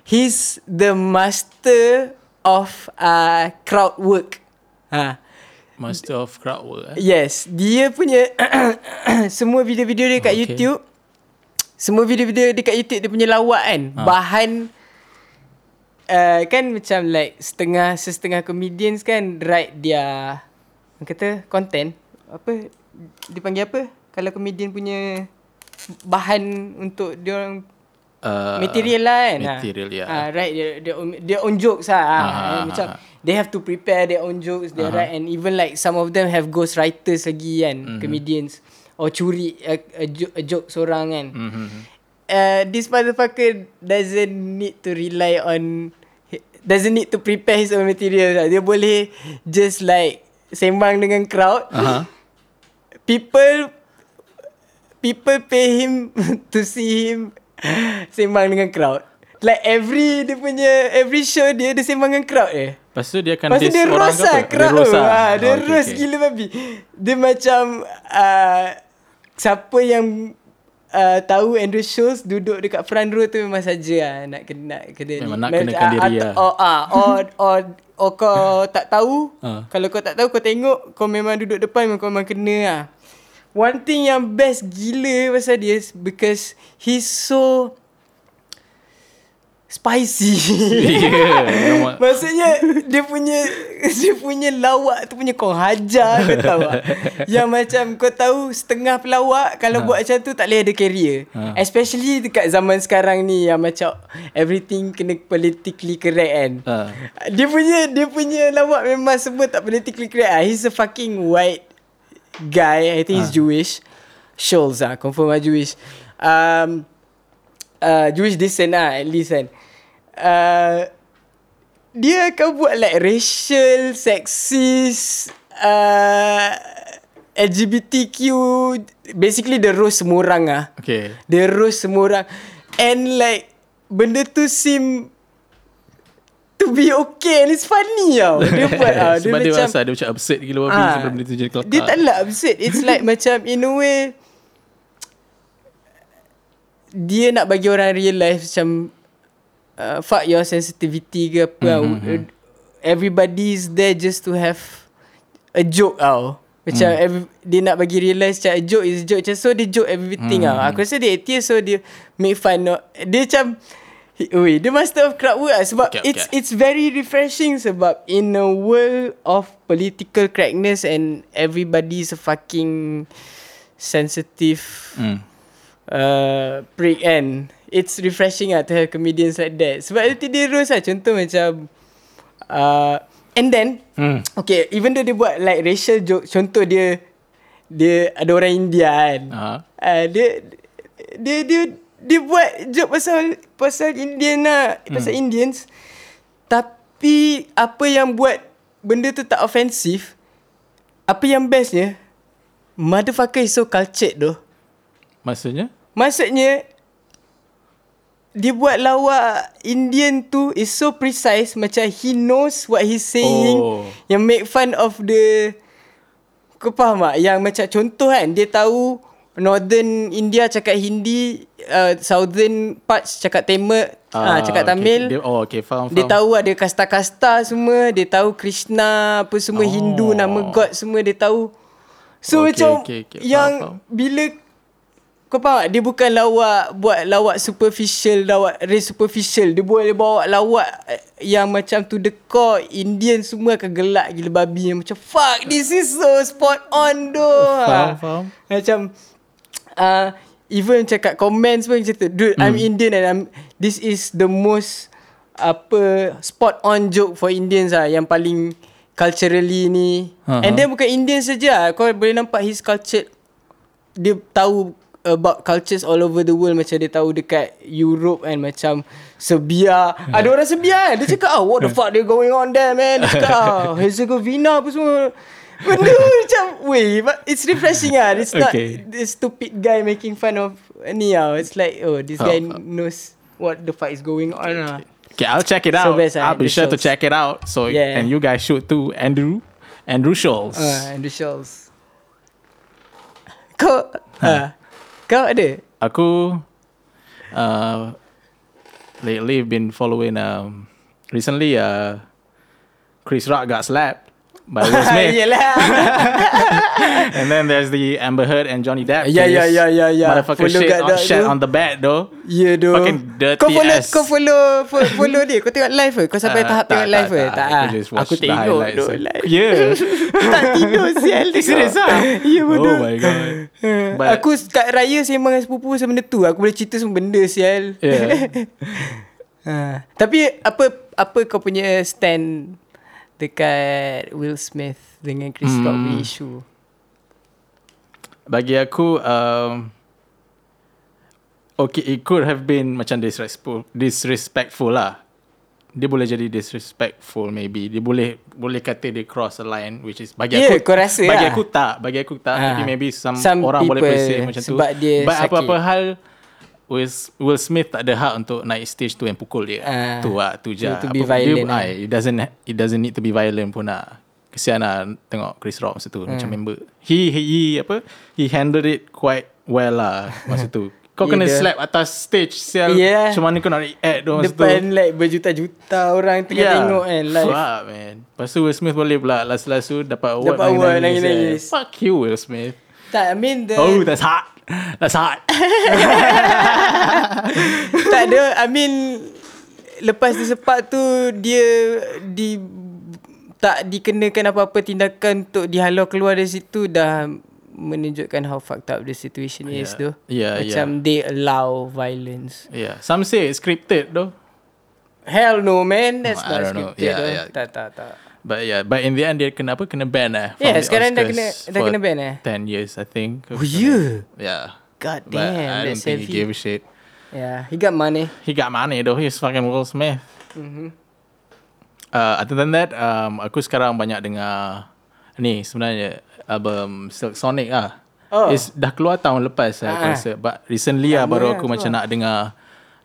He's the master of uh, crowd work. Ha. Master of Crowd Work eh? Yes, dia punya semua video-video dia kat Okay. YouTube. Semua video-video dia kat YouTube dia punya lawak kan. Ha. Bahan uh, kan macam like setengah setengah comedians kan write dia kata content apa dipanggil apa kalau comedian punya bahan untuk dia orang Uh, material lah kan material, ya. ah, right dia dia dia own jokes lah ah, Ah, macam ah, ah. They have to prepare their own jokes they Aha. write and even like some of them have ghost writers lagi kan Mhm. comedians or curi a, a, joke, a joke seorang kan mhm. uh, this motherfucker doesn't need to rely on doesn't need to prepare his own material lah. dia boleh just like sembang dengan crowd Aha. people people pay him to see him sembang dengan crowd. Like every dia punya every show dia dia sembang dengan crowd eh. Lepas tu dia akan Lepas tu dia roast lah crowd Dia roast tu. lah. Ha, dia Oh, okay, roast okay. gila babi. Dia macam uh, siapa yang uh, tahu Andrew Schultz duduk dekat front row tu memang saja lah nak kena nak kena Memang nak Macam, kenakan diri ah, lah. Or, ah, or, or, or kau tak tahu. Ah. Kalau kau tak tahu kau tengok kau memang duduk depan memang kau memang kena lah. One thing yang best gila pasal dia because he's so spicy. Yeah, Maksudnya dia punya dia punya lawak tu punya kau hajar kau tahu tak? Yang macam kau tahu setengah pelawak kalau Ha. buat macam tu tak boleh ada career. Ha. Especially dekat zaman sekarang ni yang macam everything kena politically correct kan. Ah. Dia punya dia punya lawak memang semua tak politically correct ah. He's a fucking white guy. I think he's Ah. Jewish. Schultz ah, confirm ah Jewish. Um, uh, Jewish descent lah at least kan. Uh, dia akan buat like racial, sexist, uh, LGBTQ, basically the roast semua orang ah. Okay. Dia roast semua orang And like Benda tu seem To be okay And it's funny tau Dia buat ah, Dia Sebab dia macam rasa dia macam absurd gila babi Ah, sebelum dia tu jadi kelakar. Dia tak lah absurd It's like macam In a way Dia nak bagi orang real life Macam uh, Fuck your sensitivity ke apa Mhm, mm-hmm. uh, Everybody's there just to have A joke tau Macam mm. every, Dia nak bagi realise Macam a joke is a joke Macam so dia joke everything mm. tau Aku rasa dia atheist So dia make fun no? Dia macam Ui, dia master of crowd work lah Sebab Okay, it's okay. it's very refreshing Sebab in a world of political correctness And everybody's a fucking sensitive Hmm. Uh, prick kan It's refreshing lah to have comedians like that Sebab dia roast lah Contoh macam uh, And then Hmm. Okay even though dia buat like racial joke Contoh dia Dia ada orang India kan Ah. uh, Dia Dia dia dia buat joke pasal pasal Indian lah, pasal Indians. Tapi apa yang buat benda tu tak offensive? Apa yang bestnya? Motherfucker is so cultured tu. Maksudnya? Maksudnya dia buat lawak Indian tu is so precise macam he knows what he's saying Oh. yang make fun of the kau faham tak yang macam contoh kan dia tahu northern India cakap Hindi uh, southern parts cakap Tamil ah, cakap okay, Tamil okay. Dia, oh, okay. Faham, dia faham. tahu ada kasta-kasta semua Dia tahu Krishna Apa semua Oh. Hindu Nama God semua dia tahu So Okay, macam okay, okay. Faham, Yang faham. Bila kau faham tak? Dia bukan lawak buat lawak superficial, lawak race superficial. Dia boleh bawa lawak eh, yang macam to the core Indian semua akan gelak gila babi yang macam fuck this is so spot on doh. Faham, Ha. faham. Macam uh, even cakap comments pun macam tu. Dude, I'm Indian and I'm this is the most apa spot on joke for Indians ah yang paling culturally ni. Uh-huh. And then bukan Indian saja. Kau boleh nampak his culture dia tahu about cultures all over the world macam dia tahu dekat Europe and macam Serbia. Ada orang Serbia kan. Dia cakap ah what the fuck they going on there man. Dia cakap ah Herzegovina apa semua. Benda macam Weh but It's refreshing ah. It's not Okay. This stupid guy Making fun of Ni ah. It's like Oh this guy Oh. knows What the fuck is going on ah. Okay, I'll check it So out. best, ah, I'll be sure to shows. check it out. So Yeah. and you guys should too, Andrew, Andrew Scholes. Ah, and the shells. Kau ah, Kau ada Aku uh, lately been following um recently uh Chris Rock got slapped by Will Smith. Yelah and then there's the Amber Heard and Johnny Depp. Yeah, yeah, yeah, yeah, yeah. Motherfucker Follow shit on, dak shit on the bed though. Ya doh. Fucking dirty kau follow, ass. Kau follow follow, follow dia Kau tengok live ke Kau sampai Uh, tahap tak, tengok tak, live ke tak. Tak Aku the tengok highlights. doh live Yeah. Tak tidur sial Eh, serious ah? Ya bodoh Oh my god. But- Aku kat raya sembang dengan sepupu Sama benda tu Aku boleh cerita semua benda sial Yeah. ha. Tapi apa Apa kau punya stand Dekat Will Smith Dengan Chris Rock Hmm. punya isu Bagi aku um, Okay it could have been Macam disrespectful Disrespectful lah Dia boleh jadi disrespectful maybe Dia boleh Boleh kata dia cross a line Which is Bagi Yeah, aku kau rasa Bagi lah. aku tak Bagi aku tak Ah. Tapi maybe some, Some Orang boleh perceive macam tu sebab dia But sakit. apa-apa hal Will, Will Smith tak ada hak untuk naik stage tu and pukul dia. Ah. tu lah, tu je. To be Apa- violent Dia, lah. ah, it doesn't it doesn't need to be violent pun lah. Kesian lah tengok Chris Rock masa tu Hmm. macam member. He, he he apa? He handled it quite well lah masa tu. Kau Yeah, kena dia- slap atas stage sial. Yeah. Macam mana kau nak react tu masa Depan tu? like berjuta-juta orang tengah tengok kan live. Fuck man. Lepas tu Will Smith boleh pula last-last tu dapat award Dapat award, nangis-nangis. eh. Fuck you Will Smith. Tak, I mean the Oh, that's hot. That's hot. tak ada. I mean lepas dia sepak tu dia di tak dikenakan apa-apa tindakan untuk dihalau keluar dari situ dah menunjukkan how fucked up the situation is Yeah. tu. Yeah, Macam they allow violence. Yeah. Some say it's scripted though. Hell no man, that's I not scripted. Yeah, though. yeah. Tak tak tak. But yeah, but in the end dia kena apa? Kena ban from Yeah, sekarang dah kena- dah kena ban eh? 10 years I think. Oh yeah. Yeah. God But damn, I don't think he heavy. gave a shit. Yeah, he got money. He got money though. He's fucking Will Smith. Mhm. Uh, other than that, um, aku sekarang banyak dengar ni sebenarnya album Silk Sonic ah. Oh. It's dah keluar tahun lepas lah, aku Ah. rasa. But recently lah Lama baru lah aku keluar. macam nak dengar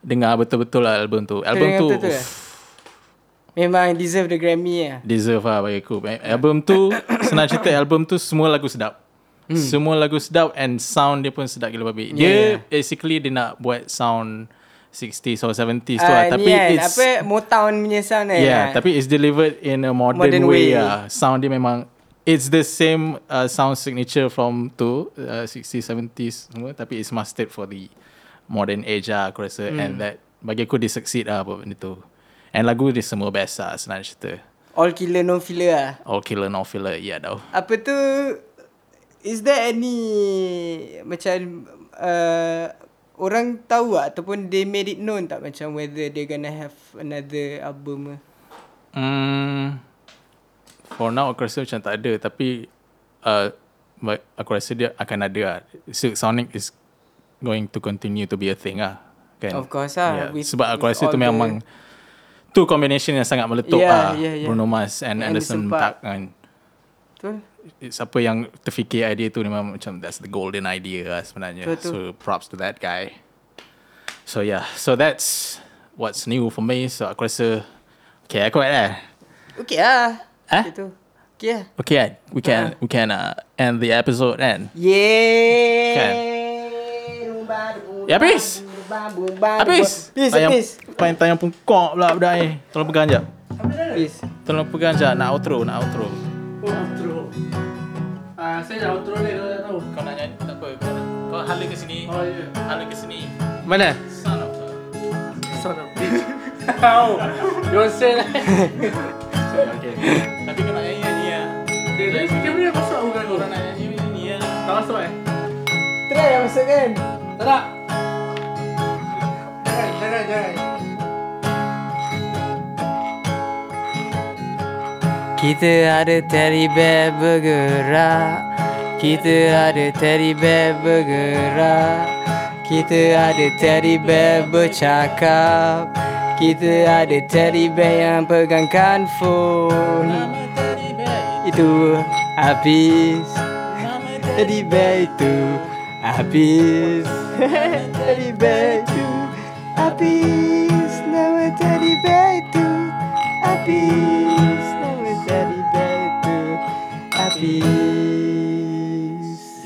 dengar betul-betul lah album tu. Album tu uff, Memang deserve the Grammy lah. deserve lah bagi aku. Album tu senang cerita album tu semua lagu sedap. Hmm. Semua lagu sedap and sound dia pun sedap gila babi. Dia Yeah. basically dia nak buat sound 60s or 70s tu Ah, lah. Tapi kan, it's apa Motown punya sound kan. Yeah, Ah. tapi it's delivered in a modern, Modern way. way. lah. Sound dia memang it's the same uh, sound signature from tu uh, 60s 70s semua tapi it's mastered for the modern age lah aku rasa Hmm. and that bagi aku dia succeed lah buat benda tu. And lagu dia semua best lah senang cerita. All killer no filler lah. All killer no filler yeah tau. Apa tu Is there any Macam uh, Orang tahu tak Ataupun they made it known tak Macam whether they gonna have Another album ke? Hmm, for now aku rasa macam tak ada tapi uh, aku rasa dia akan ada lah. Silk Sonic is going to continue to be a thing lah. Kan? Of course lah, Yeah. with- Sebab aku rasa tu the- memang tu combination yang sangat meletup Yeah, lah. yeah, yeah. Bruno Mars and Anderson Anderson Paak. Paak kan. Betul Siapa yang terfikir idea tu memang macam that's the golden idea lah sebenarnya. Betul. So props to that guy. So yeah, so that's what's new for me. So aku rasa okay aku lah. Okay lah Eh? Itu Okay lah Okay, kan? we can we can uh, end the episode kan? Yeah Kan? Ya, habis. Habis. Habis Tayang, habis Tayang, tayang pungkok pula budak ni. Tolong pegang jap. Habis Tolong pegang jap. Nak outro, nak outro. Outro. Saya dah outro ni kalau tak tahu. Kau nak nyanyi tak apa. Kau, nak, kau hala ke sini. Oh, ya. Hala ke sini. Mana? Son of a. Son of bitch. How? Don't say that. Okay. Tapi kau nak nyanyi ni ya. Dia dia boleh masuk bukan kau. Orang nak nyanyi ni ya. Tak masuk eh? Try lah masuk kan. Tak. Jangan, jangan, jangan. Kita ada teddy bear bergerak. Kita ada teddy bear bergerak. Kita ada teddy bear bercakap. Kita ada teddy bear yang pegangkan phone Nama. Itu habis. Nama Teddy bear itu habis. Teddy bear itu habis. Nama teddy bear itu habis habis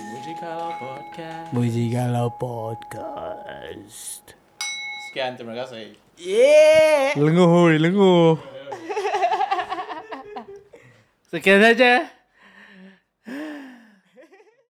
Muji kalau podcast. Muji Galau Podcast Sekian terima kasih. Yeah Lenguh, lenguh. Sekian saja.